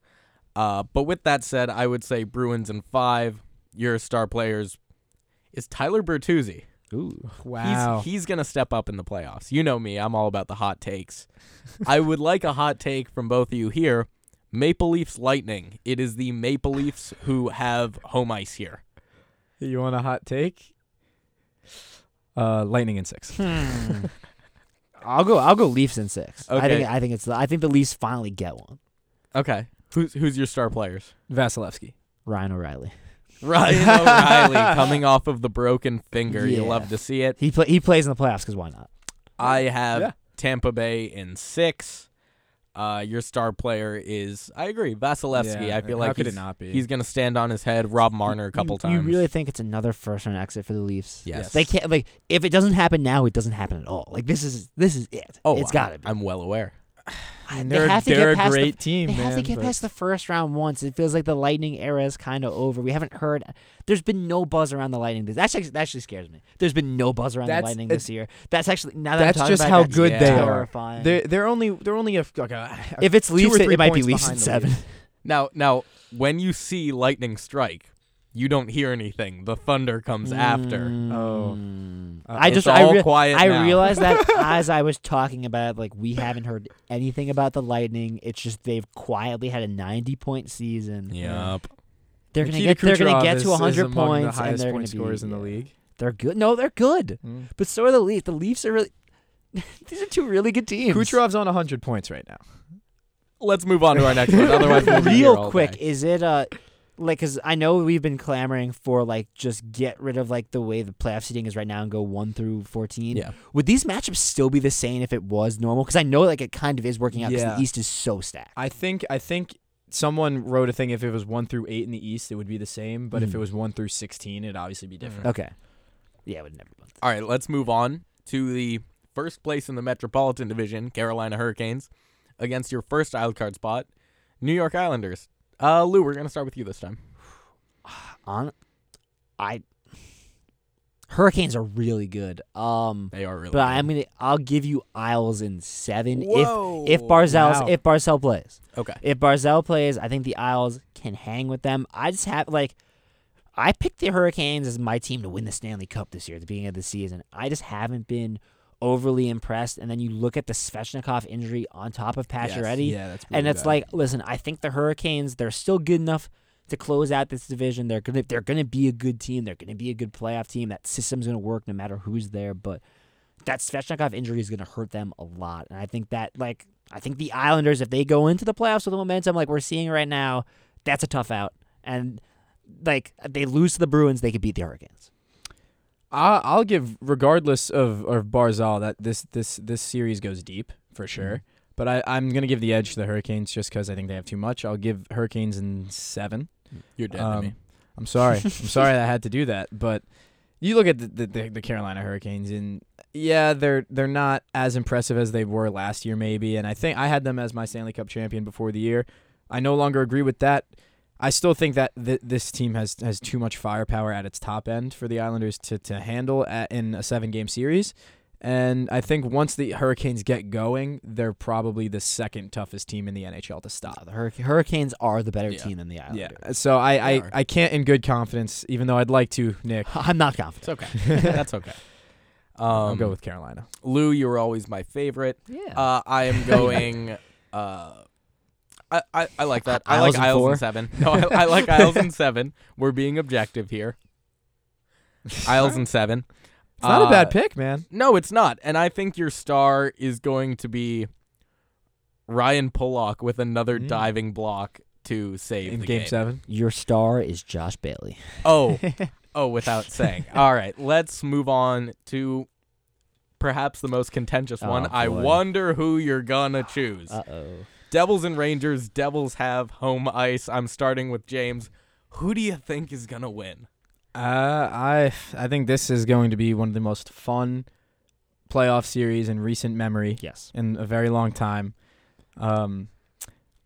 Uh, but with that said, I would say Bruins in five. Your star players is Tyler Bertuzzi. Ooh. Wow. He's, he's going to step up in the playoffs. You know me, I'm all about the hot takes. I would like a hot take from both of you here. Maple Leafs Lightning. It is the Maple Leafs who have home ice here. you want a hot take? Uh, Lightning in six. Hmm. I'll go. I'll go Leafs in six. I Okay. think. I think it's. the- I think the Leafs finally get one. Okay. Who's who's your star players? Vasilevskiy. Ryan O'Reilly. Ryan O'Reilly coming off of the broken finger. You love to see it. He play. He plays in the playoffs because why not? I have Yeah. Tampa Bay in six. Uh, your star player is I agree Vasilevskiy. Yeah, I feel how like could he's, it not be? he's gonna stand on his head. Rob Marner a couple you, times. You really think it's another first round exit for the Leafs? Yes. They can't. Like if it doesn't happen now, it doesn't happen at all. Like this is this is it. Oh, it's I'm- got to be. I'm well aware. I- And they they're, have to they're get past a the- great team, They man. have to get but- past the first round once. It feels like the Lightning era is kind of over. We haven't heard. There's been no buzz around the Lightning. This actually that actually scares me. There's been no buzz around That's- the Lightning this year. That's actually now that I'm That's talking just about how it, good they are. They're they're only they're only a, like a, a if it's two Leafs, it, it might be points Leafs in seven. lead. Now, now, when you see lightning strike, you don't hear anything. The thunder comes after. Oh. Mm. Uh, I It's just all I, rea- quiet I now. realized that as I was talking about it, like we haven't heard anything about the Lightning. It's just they've quietly had a 90 point season. Yep. They're gonna Nikita get they're gonna Kucherov get is- to 100 points the and highest they're point gonna be scorers in the league. They're good. No, they're good. Mm. But so are the Leafs. The Leafs are really these are two really good teams. Kucherov's on 100 points right now. Let's move on to our next one. Otherwise, we'll be here real all quick day. is it uh like because i know we've been clamoring for like just get rid of like the way the playoff seating is right now and go 1 through 14 Yeah. would these matchups still be the same if it was normal because i know like it kind of is working out because Yeah. the east is so stacked I think I think someone wrote a thing if it was 1 through 8 in the East it would be the same, but if Mhm. it was 1 through 16 it'd obviously be different. okay yeah it would never be All right, let's move on to the first place in the Metropolitan Division, Carolina Hurricanes, against your first wild card spot, New York Islanders. Uh, Lou, we're gonna start with you this time. on i hurricanes are really good um They are really. but good. i'm gonna i'll give you isles in seven Whoa. if if Barzal's Wow. if barzell plays Okay. If Barzal plays, I think the Isles can hang with them. I just have like I picked the Hurricanes as my team to win the Stanley Cup this year at the beginning of the season. I just haven't been overly impressed. And then you look at the Svechnikov injury on top of Pacioretty, Yeah, that's and it's bad. like, listen, I think the Hurricanes they're still good enough to close out this division. They're gonna they're gonna be a good team. They're gonna be a good playoff team. That system's gonna work no matter who's there. But that Svechnikov injury is gonna hurt them a lot. And I think that like I think the Islanders, if they go into the playoffs with the momentum like we're seeing right now, that's a tough out. And like they lose to the Bruins, they could beat the Hurricanes. I- I'll give, regardless of of Barzal, that this this this series goes deep for sure. Mhm. But I, I'm gonna give the edge to the Hurricanes just because I think they have too much. I'll give Hurricanes in seven. You're dead to Um, me. I'm sorry. I'm sorry that I had to do that, but you look at the, the, the, the Carolina Hurricanes and yeah, they're they're not as impressive as they were last year maybe and I think I had them as my Stanley Cup champion before the year. I no longer agree with that. I still think that th- this team has has too much firepower at its top end for the Islanders to to handle at, in a 7-game series. And I think once the Hurricanes get going, they're probably the second toughest team in the NHL to stop. The Hurric- Hurricanes are the better Yeah. team than the Islanders. Yeah. So I, I. I can't in good confidence, even though I'd like to, Nick. I'm not confident. It's okay. That's okay. Um, I'll go with Carolina. Lou. You were always my favorite. Yeah. Uh, I am going. uh, I, I, I like that. I Isles like in Isles four? in seven. No, I, I like Isles in seven. We're being objective here. Isles in seven. It's not a bad Uh, pick, man. No, it's not. And I think your star is going to be Ryan Pulock with another Mm. diving block to save In the game, game. seven. Your star is Josh Bailey. Oh, oh, without saying. All right, let's move on to perhaps the most contentious Oh, one. I wonder who you're gonna choose. Uh oh. Devils and Rangers. Devils have home ice. I'm starting with James. Who do you think is gonna win? Uh, I I think this is going to be one of the most fun playoff series in recent memory Yes. in a very long time. Um,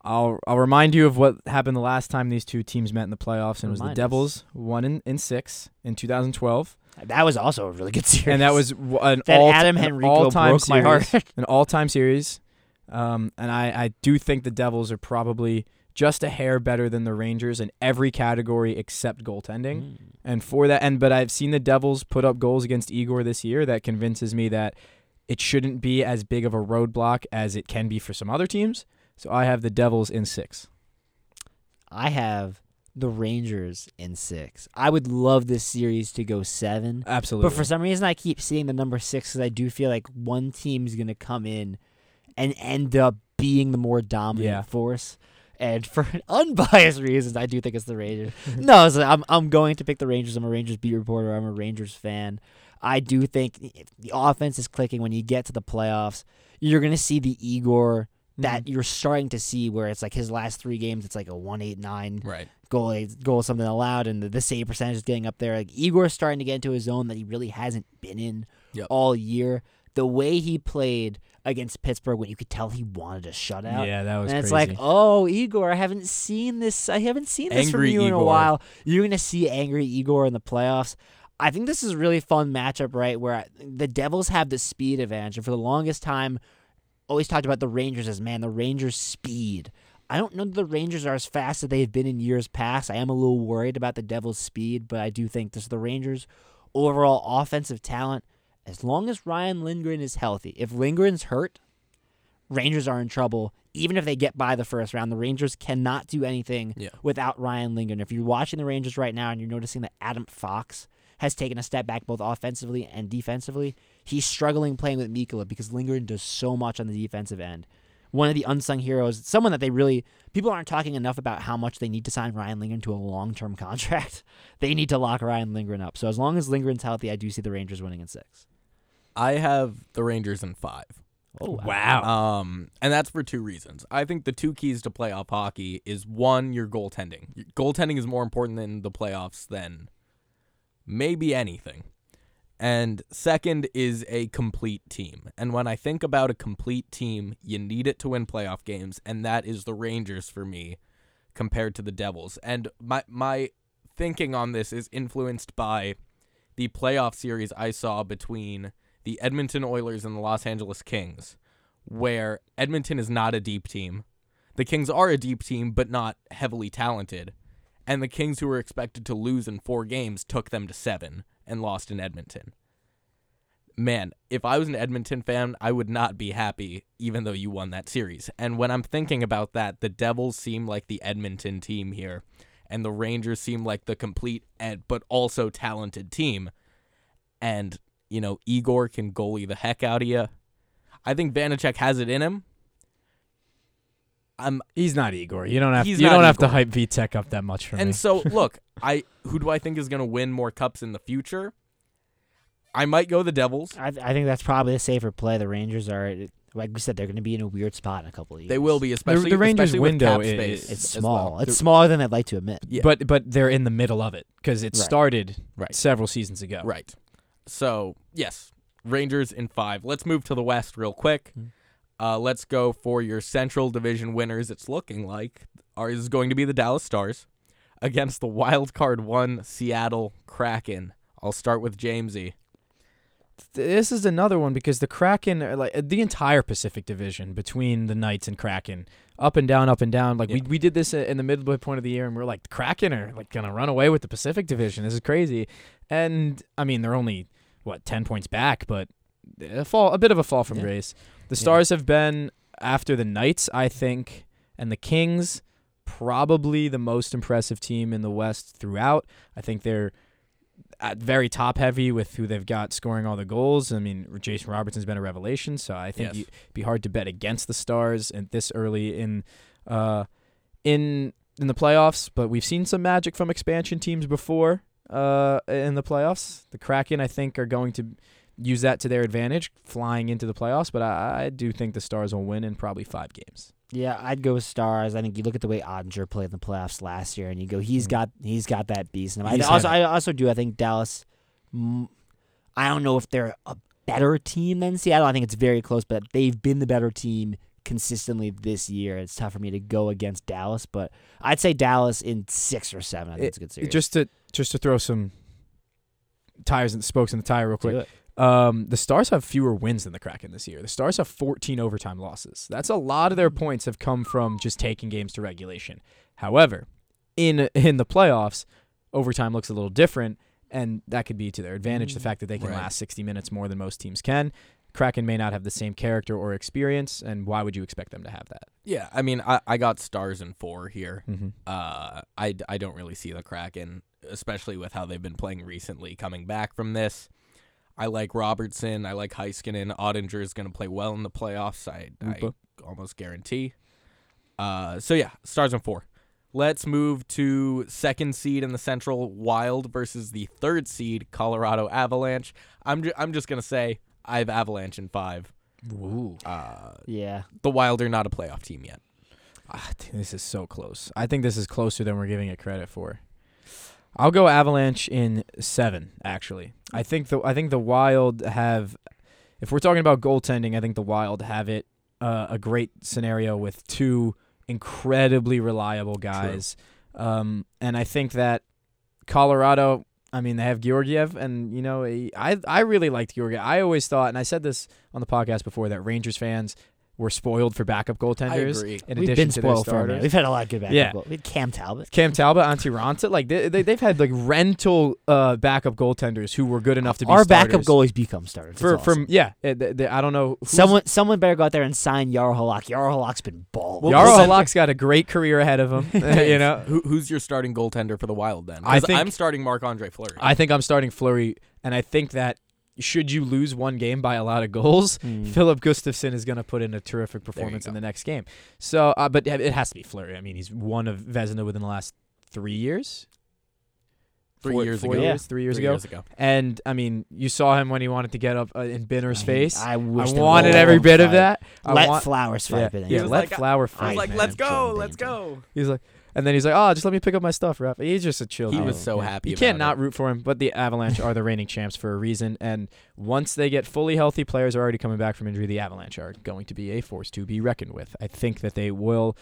I'll I'll remind you of what happened the last time these two teams met in the playoffs, and it was the Remind us. Devils won in, in six in 2012, That was also a really good series. and that was w- an that all Adam an Henrique all-time broke my series. heart. an all-time series. Um, and I, I do think the Devils are probably just a hair better than the Rangers in every category except goaltending. Mm. And for that, and but I've seen the Devils put up goals against Igor this year that convinces me that it shouldn't be as big of a roadblock as it can be for some other teams. So I have the Devils in six. I have the Rangers in six. I would love this series to go seven. Absolutely. But for some reason, I keep seeing the number six because I do feel like one team's going to come in and end up being the more dominant Yeah. force. And for unbiased reasons, I do think it's the Rangers. no, so I'm I'm going to pick the Rangers. I'm a Rangers beat reporter. I'm a Rangers fan. I do think if the offense is clicking when you get to the playoffs. You're going to see the Igor that Mhm. you're starting to see where it's like his last three games, it's like a one eight nine Right. goal goal something allowed and the, the save percentage is getting up there. Like Igor's starting to get into a zone that he really hasn't been in Yep. all year. The way he played against Pittsburgh when you could tell he wanted a shutout. yeah, that was and it's crazy. like, oh, Igor, I haven't seen this. I haven't seen this Angry from you in a while. You're gonna see angry Igor in the playoffs. I think this is a really fun matchup, right? Where the Devils have the speed advantage, and for the longest time, always talked about the Rangers as man, the Rangers' speed. I don't know that the Rangers are as fast as they've been in years past. I am a little worried about the Devils' speed, but I do think this is the Rangers' overall offensive talent. As long as Ryan Lindgren is healthy, if Lindgren's hurt, Rangers are in trouble. Even if they get by the first round, the Rangers cannot do anything Yeah. without Ryan Lindgren. If you're watching the Rangers right now and you're noticing that Adam Fox has taken a step back both offensively and defensively, he's struggling playing with Mikula because Lindgren does so much on the defensive end. One of the unsung heroes, someone that they really people aren't talking enough about how much they need to sign Ryan Lindgren to a long-term contract. they need to lock Ryan Lindgren up. So as long as Lindgren's healthy, I do see the Rangers winning in six. I have the Rangers in five. Oh wow. Um, and that's for two reasons. I think the two keys to playoff hockey is one, your goaltending. Your goaltending is more important in the playoffs than maybe anything. And second is a complete team. And when I think about a complete team, you need it to win playoff games, and that is the Rangers for me compared to the Devils. And my my thinking on this is influenced by the playoff series I saw between the Edmonton Oilers and the Los Angeles Kings, where Edmonton is not a deep team. The Kings are a deep team, but not heavily talented. And the Kings, who were expected to lose in four games, took them to seven and lost in Edmonton. Man, if I was an Edmonton fan, I would not be happy, even though you won that series. And when I'm thinking about that, the Devils seem like the Edmonton team here, and the Rangers seem like the complete and but also talented team. And you know, Igor can goalie the heck out of you. I think Vanecek has it in him. I'm He's not Igor. You don't have He's you don't have to hype Vitek up that much for me. and so look, I who do I think is going to win more cups in the future? I might go the Devils. I, I think that's probably a safer play. The Rangers are like we said, they're going to be in a weird spot in a couple of years. They will be, especially the Rangers' especially with window cap space It's as small. well. It's smaller than I'd like to admit. Yeah. But but they're in the middle of it because it Right. started Right. several seasons ago. Right. So, yes, Rangers in five. Let's move to the West real quick. Hmm. Uh, let's go for your Central Division winners. It's looking like ours is going to be the Dallas Stars against the wild card one Seattle Kraken. I'll start with Jamesy. This is another one because the Kraken, like the entire Pacific Division between the Knights and Kraken, up and down, up and down. Like we, Yeah. we did this in the midway point of the year, and we are like, the Kraken are like gonna run away with the Pacific Division. This is crazy. And I mean, they're only what ten points back, but a fall, a bit of a fall from Yeah. grace. The Yeah. Stars have been after the Knights, I think, and the Kings, probably the most impressive team in the West throughout. I think they're at very top heavy with who they've got scoring all the goals. I mean, Jason Robertson's been a revelation, so I think Yes. it'd be hard to bet against the Stars and this early in uh in in the playoffs. But we've seen some magic from expansion teams before uh in the playoffs. The Kraken, I think, are going to use that to their advantage, flying into the playoffs. But I, I do think the Stars will win in probably five games. Yeah, I'd go with Stars. I think you look at the way Oettinger played in the playoffs last year, and you go, he's Mhm. got he's got that beast. in him. I also I also do. I think Dallas. I don't know if they're a better team than Seattle. I think it's very close, but they've been the better team consistently this year. It's tough for me to go against Dallas, but I'd say Dallas in six or seven. I think It- it's a good series. Just to just to throw some tires and spokes in the tire real quick. Um, the Stars have fewer wins than the Kraken this year. The Stars have 14 overtime losses. That's a lot of their points have come from just taking games to regulation. However, in in the playoffs, overtime looks a little different, and that could be to their advantage. The fact that they can Right. last 60 minutes more than most teams can. Kraken may not have the same character or experience, and why would you expect them to have that? Yeah, I mean, I, I got Stars in four here. Mm-hmm. Uh, I, I don't really see the Kraken, especially with how they've been playing recently, coming back from this. I like Robertson. I like Heiskanen. Oettinger is going to play well in the playoffs. I, I almost guarantee. Uh, so yeah, Stars in four. Let's move to second seed in the Central Wild versus the third seed Colorado Avalanche. I'm ju- I'm just gonna say I have Avalanche in five. Ooh. Uh, yeah, the Wild are not a playoff team yet. Ah, dude, this is so close. I think this is closer than we're giving it credit for. I'll go Avalanche in seven. Actually, I think the I think the Wild have. If we're talking about goaltending, I think the Wild have it uh, a great scenario with two incredibly reliable guys, um, and I think that Colorado. I mean, they have Georgiev, and you know, I I really liked Georgiev. I always thought, and I said this on the podcast before, that Rangers fans were spoiled for backup goaltenders. agree. In we've addition been to their spoiled for starters. We've had a lot of good backup. Yeah. goal- We had Cam Talbot. Cam Talbot, Antti Raanta, like they, they they've had like rental uh, backup goaltenders who were good enough to be Our backup goalies become starters. for It's from yeah. eh, they- they- I don't know. someone someone better go out there and sign Jaro Halak. Jaro Halak's been bald. Well, Jaro listen- Halak's got a great career ahead of him. you know, Who, who's your starting goaltender for the Wild then? I 'Cause think- I'm starting Marc Andre Fleury. I think I'm starting Fleury, and I think that should you lose one game by a lot of goals, Hmm. Filip Gustavsson is going to put in a terrific performance in the next game. So, uh, but it has to be Fleury. I mean, he's one of Vezina within the last three years. Three Four- years four ago. years, three years Three ago. years ago. And I mean, you saw him when he wanted to get up uh, in Binner's I- face. I, I wish they wanted every bit him of fight. that. I Let want, Flowers fight. yeah, but yeah, was let like, I- Flower I fight. was like, man. let's go, let's go. He's like, and then he's like, oh, just let me pick up my stuff, ref. He's just a chill. He dude. was so happy You can't about not root for him. But the Avalanche are the reigning champs for a reason. And once they get fully healthy, players are already coming back from injury. The Avalanche are going to be a force to be reckoned with. I think that they will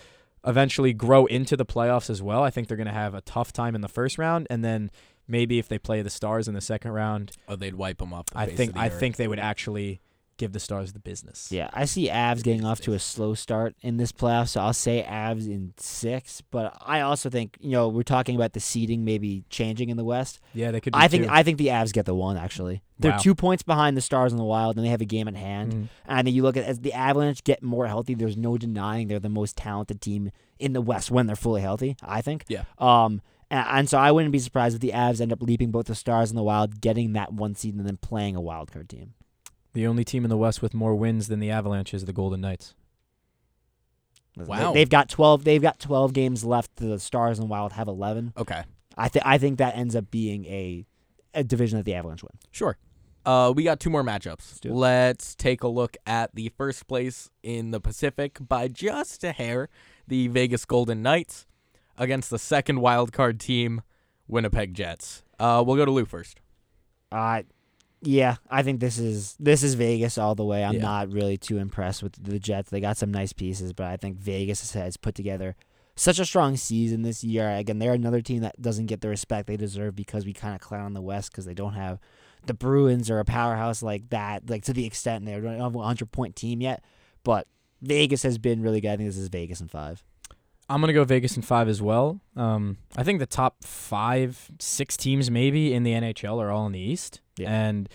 eventually grow into the playoffs as well. I think they're going to have a tough time in the first round, and then maybe if they play the Stars in the second round, Oh, they'd wipe them off. The I face think of the I earth. think they would actually give the Stars the business. Yeah, I see Avs getting off to a slow start in this playoff, so I'll say Avs in six. But I also think you know we're talking about the seeding maybe changing in the West. yeah, they could. I think two. I think the Avs get the one actually. They're Wow. two points behind the Stars and the Wild, and they have a game at hand. Mhm. And then you look at as the Avalanche get more healthy. There's no denying they're the most talented team in the West when they're fully healthy. I think. Yeah. Um. And, and so I wouldn't be surprised if the Avs end up leaping both the Stars and the Wild, getting that one seed, and then playing a wild card team. The only team in the West with more wins than the Avalanche is the Golden Knights. Wow. They, have got twelve. They've got twelve games left. The Stars and Wild have eleven. Okay, I think I think that ends up being a a division that the Avalanche win. sure. Uh, we got two more matchups. do it. Let's take a look at the first place in the Pacific by just a hair, the Vegas Golden Knights against the second wild card team, Winnipeg Jets. Uh, we'll go to Lou first. Uh yeah, I think this is this is Vegas all the way. I'm Yeah. not really too impressed with the Jets. They got some nice pieces, but I think Vegas has put together such a strong season this year. Again, they're another team that doesn't get the respect they deserve because we kind of clown the West because they don't have the Bruins or a powerhouse like that, like to the extent they don't have a hundred point team yet. But Vegas has been really good. I think this is Vegas in five. I'm gonna go Vegas in five as well. Um, I think the top five, six teams maybe in the NHL are all in the East, Yeah. and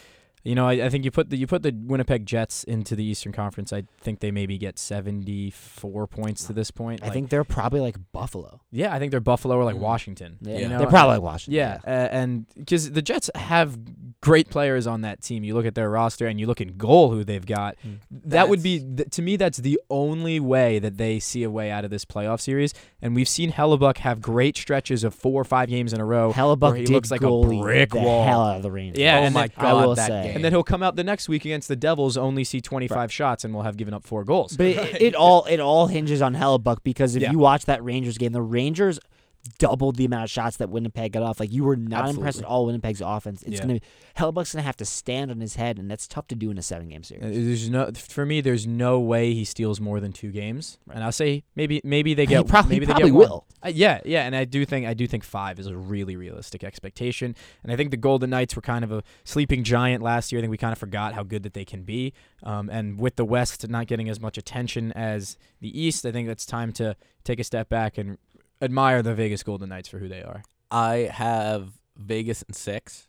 you know I, I think you put the you put the Winnipeg Jets into the Eastern Conference. I think they maybe get 74 points to this point. I Like, think they're probably like Buffalo. yeah, I think they're Buffalo or like Mhm. Washington. Yeah, you know? they're probably like Washington. Yeah, uh, and because the Jets have great players on that team, you look at their roster and you look in goal who they've got. Mm. That would be th- to me. That's the only way that they see a way out of this playoff series. And we've seen Hellebuyck have great stretches of four or five games in a row. Hellebuyck where he did looks like a goalie brick the wall. hell out of the range. Yeah, oh and my then- I god, will that say. Game. And then he'll come out the next week against the Devils, only see 25 shots, and we'll have given up four goals. But it, it all it all hinges on Hellebuyck because if Yeah. you watch that Rangers game, the Rangers doubled the amount of shots that Winnipeg got off. Like you were not impressed Absolutely. at all Winnipeg's offense. It's Yeah. gonna Hellebuyck's gonna have to stand on his head, and that's tough to do in a seven game Uh, series. There's no, for me, there's no way he steals more than two games, Right. and I'll say maybe maybe they he get probably, maybe he they probably get will. Uh, yeah, yeah, and I do think I do think five is a really realistic expectation, and I think the Golden Knights were kind of a sleeping giant last year. I think we kind of forgot how good that they can be, um, and with the West not getting as much attention as the East, I think it's time to take a step back and admire the Vegas Golden Knights for who they are. I have Vegas in six.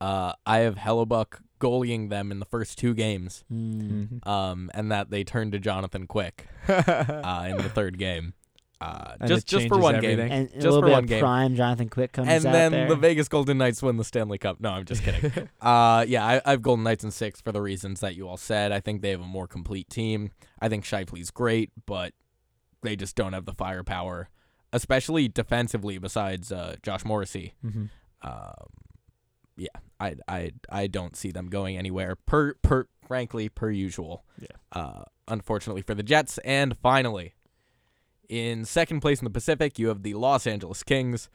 Uh, I have Hellebuyck goalying them in the first two games, Mm. um, and that they turned to Jonathan Quick uh, in the third game. Uh, just just for one everything. game. And a Just little for bit one of game. prime Jonathan Quick comes and out then there. the Vegas Golden Knights win the Stanley Cup. No, I'm just kidding. uh, yeah, I, I have Golden Knights in six for the reasons that you all said. I think they have a more complete team. I think Scheifele's great, but they just don't have the firepower, especially defensively. Besides uh, Josh Morrissey, Mm-hmm. um, yeah, I, I I don't see them going anywhere. Per per frankly per usual. Yeah. Uh, unfortunately for the Jets, and finally, in second place in the Pacific, you have the Los Angeles Kings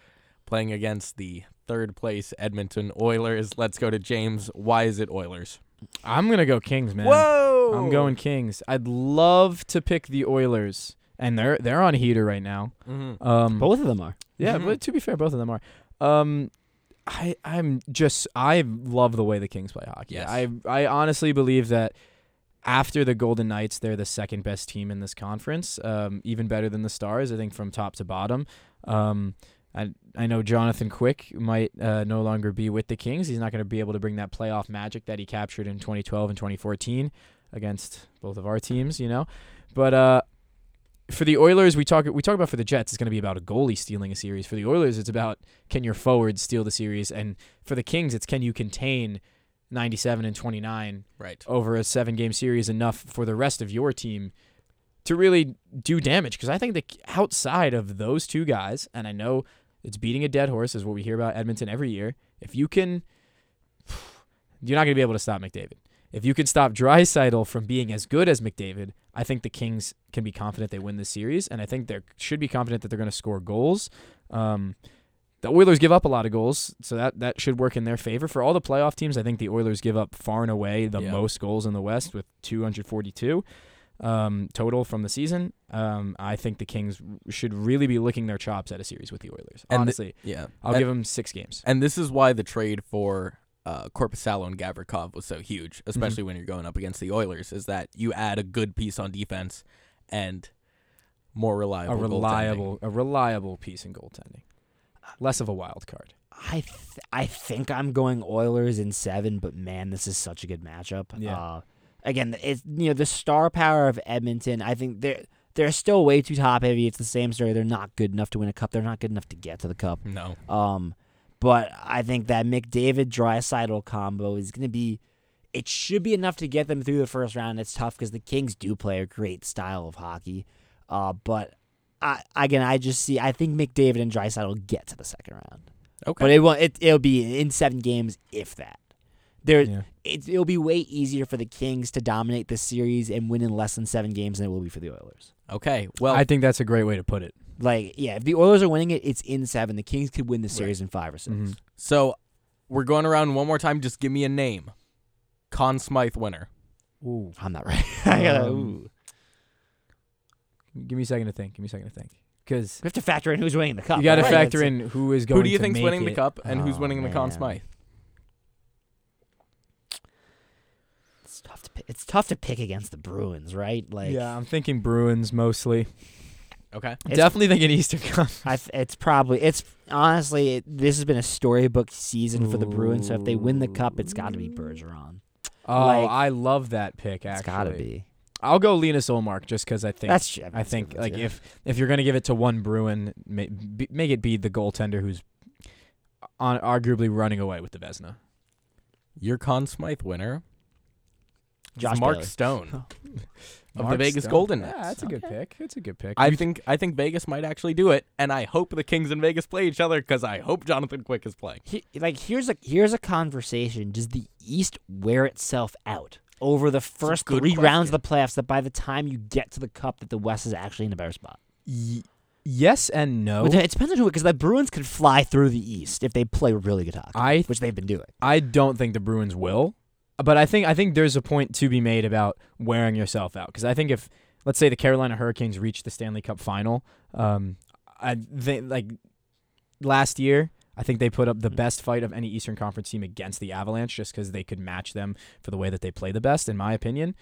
playing against the third place Edmonton Oilers. Let's go to James. Why is it Oilers? I'm gonna go Kings, man. Whoa! I'm going Kings. I'd love to pick the Oilers, and they're they're on a heater right now. Mhm. Um, Both of them are. Yeah, Mhm. but to be fair, both of them are. Um, I I'm just I love the way the Kings play hockey. Yes. I I honestly believe that after the Golden Knights, they're the second best team in this conference. Um, even better than the Stars, I think, from top to bottom. Um, I I know Jonathan Quick might uh, no longer be with the Kings. He's not going to be able to bring that playoff magic that he captured in 2012 and 2014 against both of our teams. You know, but uh, for the Oilers, we talk we talk about for the Jets, it's going to be about a goalie stealing a series. For the Oilers, it's about can your forwards steal the series, and for the Kings, it's can you contain 97 and 29 Right. over a seven game series enough for the rest of your team to really do damage. Because I think that outside of those two guys, and I know it's beating a dead horse, is what we hear about Edmonton every year. If you can, you're not going to be able to stop McDavid. If you can stop Draisaitl from being as good as McDavid, I think the Kings can be confident they win this series, and I think they should be confident that they're going to score goals. Um, the Oilers give up a lot of goals, so that that should work in their favor. For all the playoff teams, I think the Oilers give up far and away the Yeah. most goals in the West with 242 um, total from the season. Um, I think the Kings should really be licking their chops at a series with the Oilers. And the- Honestly, Yeah. I'll and, give them six games. and this is why the trade for uh, Korpisalo and Gavrikov was so huge, especially when you're going up against the Oilers, is that you add a good piece on defense and more reliable. A reliable, a reliable piece in goaltending. Less of a wild card. I th- I think I'm going Oilers in seven, but man, this is such a good matchup. Yeah. Uh, again, it's you know the star power of Edmonton. I think they're they're still way too top heavy. It's the same story. They're not good enough to win a cup. They're not good enough to get to the cup. No. Um, but I think that McDavid Draisaitl combo is going to be. It should be enough to get them through the first round. It's tough because the Kings do play a great style of hockey. Uh, but I again, I just see. I think McDavid and Draisaitl get to the second round. Okay. But it will. It it'll be in seven games, if that. There, Yeah. it, it'll be way easier for the Kings to dominate the series and win in less than seven games than it will be for the Oilers. Okay. Well, I think that's a great way to put it. Like, yeah, if the Oilers are winning it, it's in seven. The Kings could win the series in five or 6 Mhm. so we're going around one more time. Just give me a name. Conn Smythe winner. Ooh. I'm not right. I gotta. Um, ooh. Give me a second to think. Give me a second to think. Because We have to factor in who's winning the cup. you got to right? factor It's- in who is going. Who do you think's make winning the cup and who's Oh, winning the Conn. Smythe? It's tough to pick. It's tough to pick against the Bruins, right? Like, yeah, I'm thinking Bruins mostly. Okay. It's- Definitely thinking Easter Conference. I th- it's probably it's honestly it, this has been a storybook season for the Bruins. So if they win the cup, it's got to be Bergeron. Oh, Like- I love that pick. Actually, It's got to be. I'll go Linus Ullmark just because I think That's true. I think like yeah. if if you're gonna give it to one Bruin, ma- be, make it be the goaltender who's uh, on arguably running away with the Vezina. Your Conn Smythe winner is Josh Mark Bailey. Stone of the Vegas Stone. Golden Yeah, that's a good pick. It's a good pick. I You- think I think Vegas might actually do it, and I hope the Kings and Vegas play each other because I hope Jonathan Quick is playing. He- like here's a here's a conversation. Does the East wear itself out over the first good three rounds of the playoffs? That by the time you get to the cup, that the West is actually in a better spot. y- yes and no. Well, It depends on who, because the Bruins could fly through the East if they play really good hockey, I which they've been doing. I don't think the Bruins will, but I think I think there's a point to be made about wearing yourself out because I think if let's say the Carolina Hurricanes reach the Stanley Cup final, um, I think like last year. I think they put up the best fight of any Eastern Conference team against the Avalanche just because they could match them for the way that they play the best, in my opinion.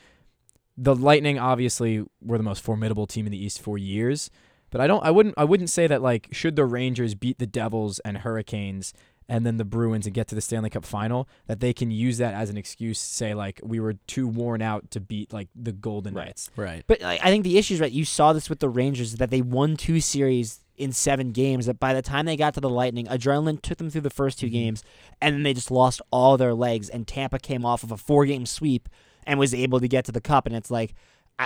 The Lightning obviously were the most formidable team in the East for years, but I don't I wouldn't I wouldn't say that like should the Rangers beat the Devils and Hurricanes and then the Bruins and get to the Stanley Cup final that they can use that as an excuse say like we were too worn out to beat like the Golden Right. Knights. Right. But like, I think the issue is right. You saw this with the Rangers that they won two series in seven games. That by the time they got to the Lightning, adrenaline took them through the first two mm-hmm. games, and then they just lost all their legs. And Tampa came off of a four-game sweep and was able to get to the cup. And it's like,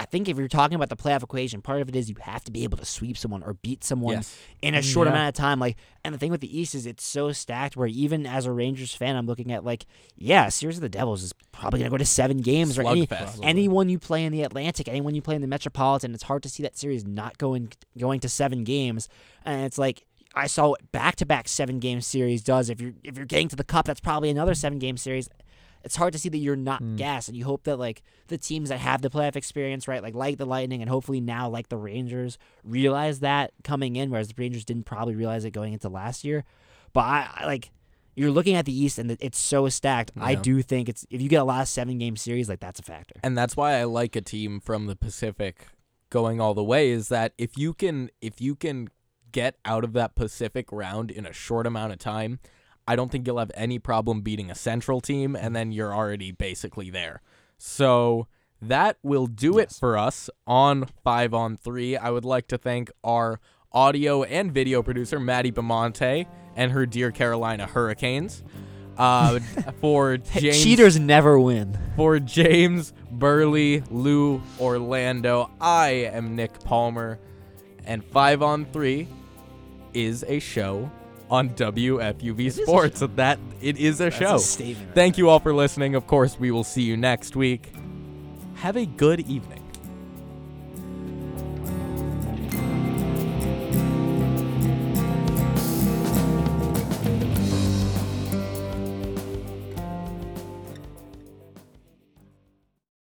I think if you're talking about the playoff equation, part of it is you have to be able to sweep someone or beat someone Yes. in a short Yeah. amount of time. Like, and the thing with the East is it's so stacked. Where even as a Rangers fan, I'm looking at like, yeah, series of the Devils is probably gonna go to seven games. Or any, anyone you play in the Atlantic, anyone you play in the Metropolitan, it's hard to see that series not going going to seven games. And it's like I saw what back to back seven game series does. If you're if you're getting to the cup, that's probably another seven game series. It's hard to see that you're not Mm. gassed, and you hope that like the teams that have the playoff experience, right, like like the Lightning, and hopefully now like the Rangers, realize that coming in, whereas the Rangers didn't probably realize it going into last year. But I, I like you're looking at the East, and it's so stacked. I do think it's if you get a lot of seven game series, like that's a factor. and that's why I like a team from the Pacific going all the way is that if you can if you can get out of that Pacific round in a short amount of time, I don't think you'll have any problem beating a central team and then you're already basically there. So that will do it for us on 5 on 3. I would like to thank our audio and video producer Maddie Bamonte and her dear Carolina Hurricanes. Uh, for James Cheaters never win. for James, Birle, Lou, Orlando, I am Nick Palmer, and Five on Three is a show on WFUV a Sports. That it is a show. statement. Thank you all for listening. Of course, we will see you next week. Have a good evening.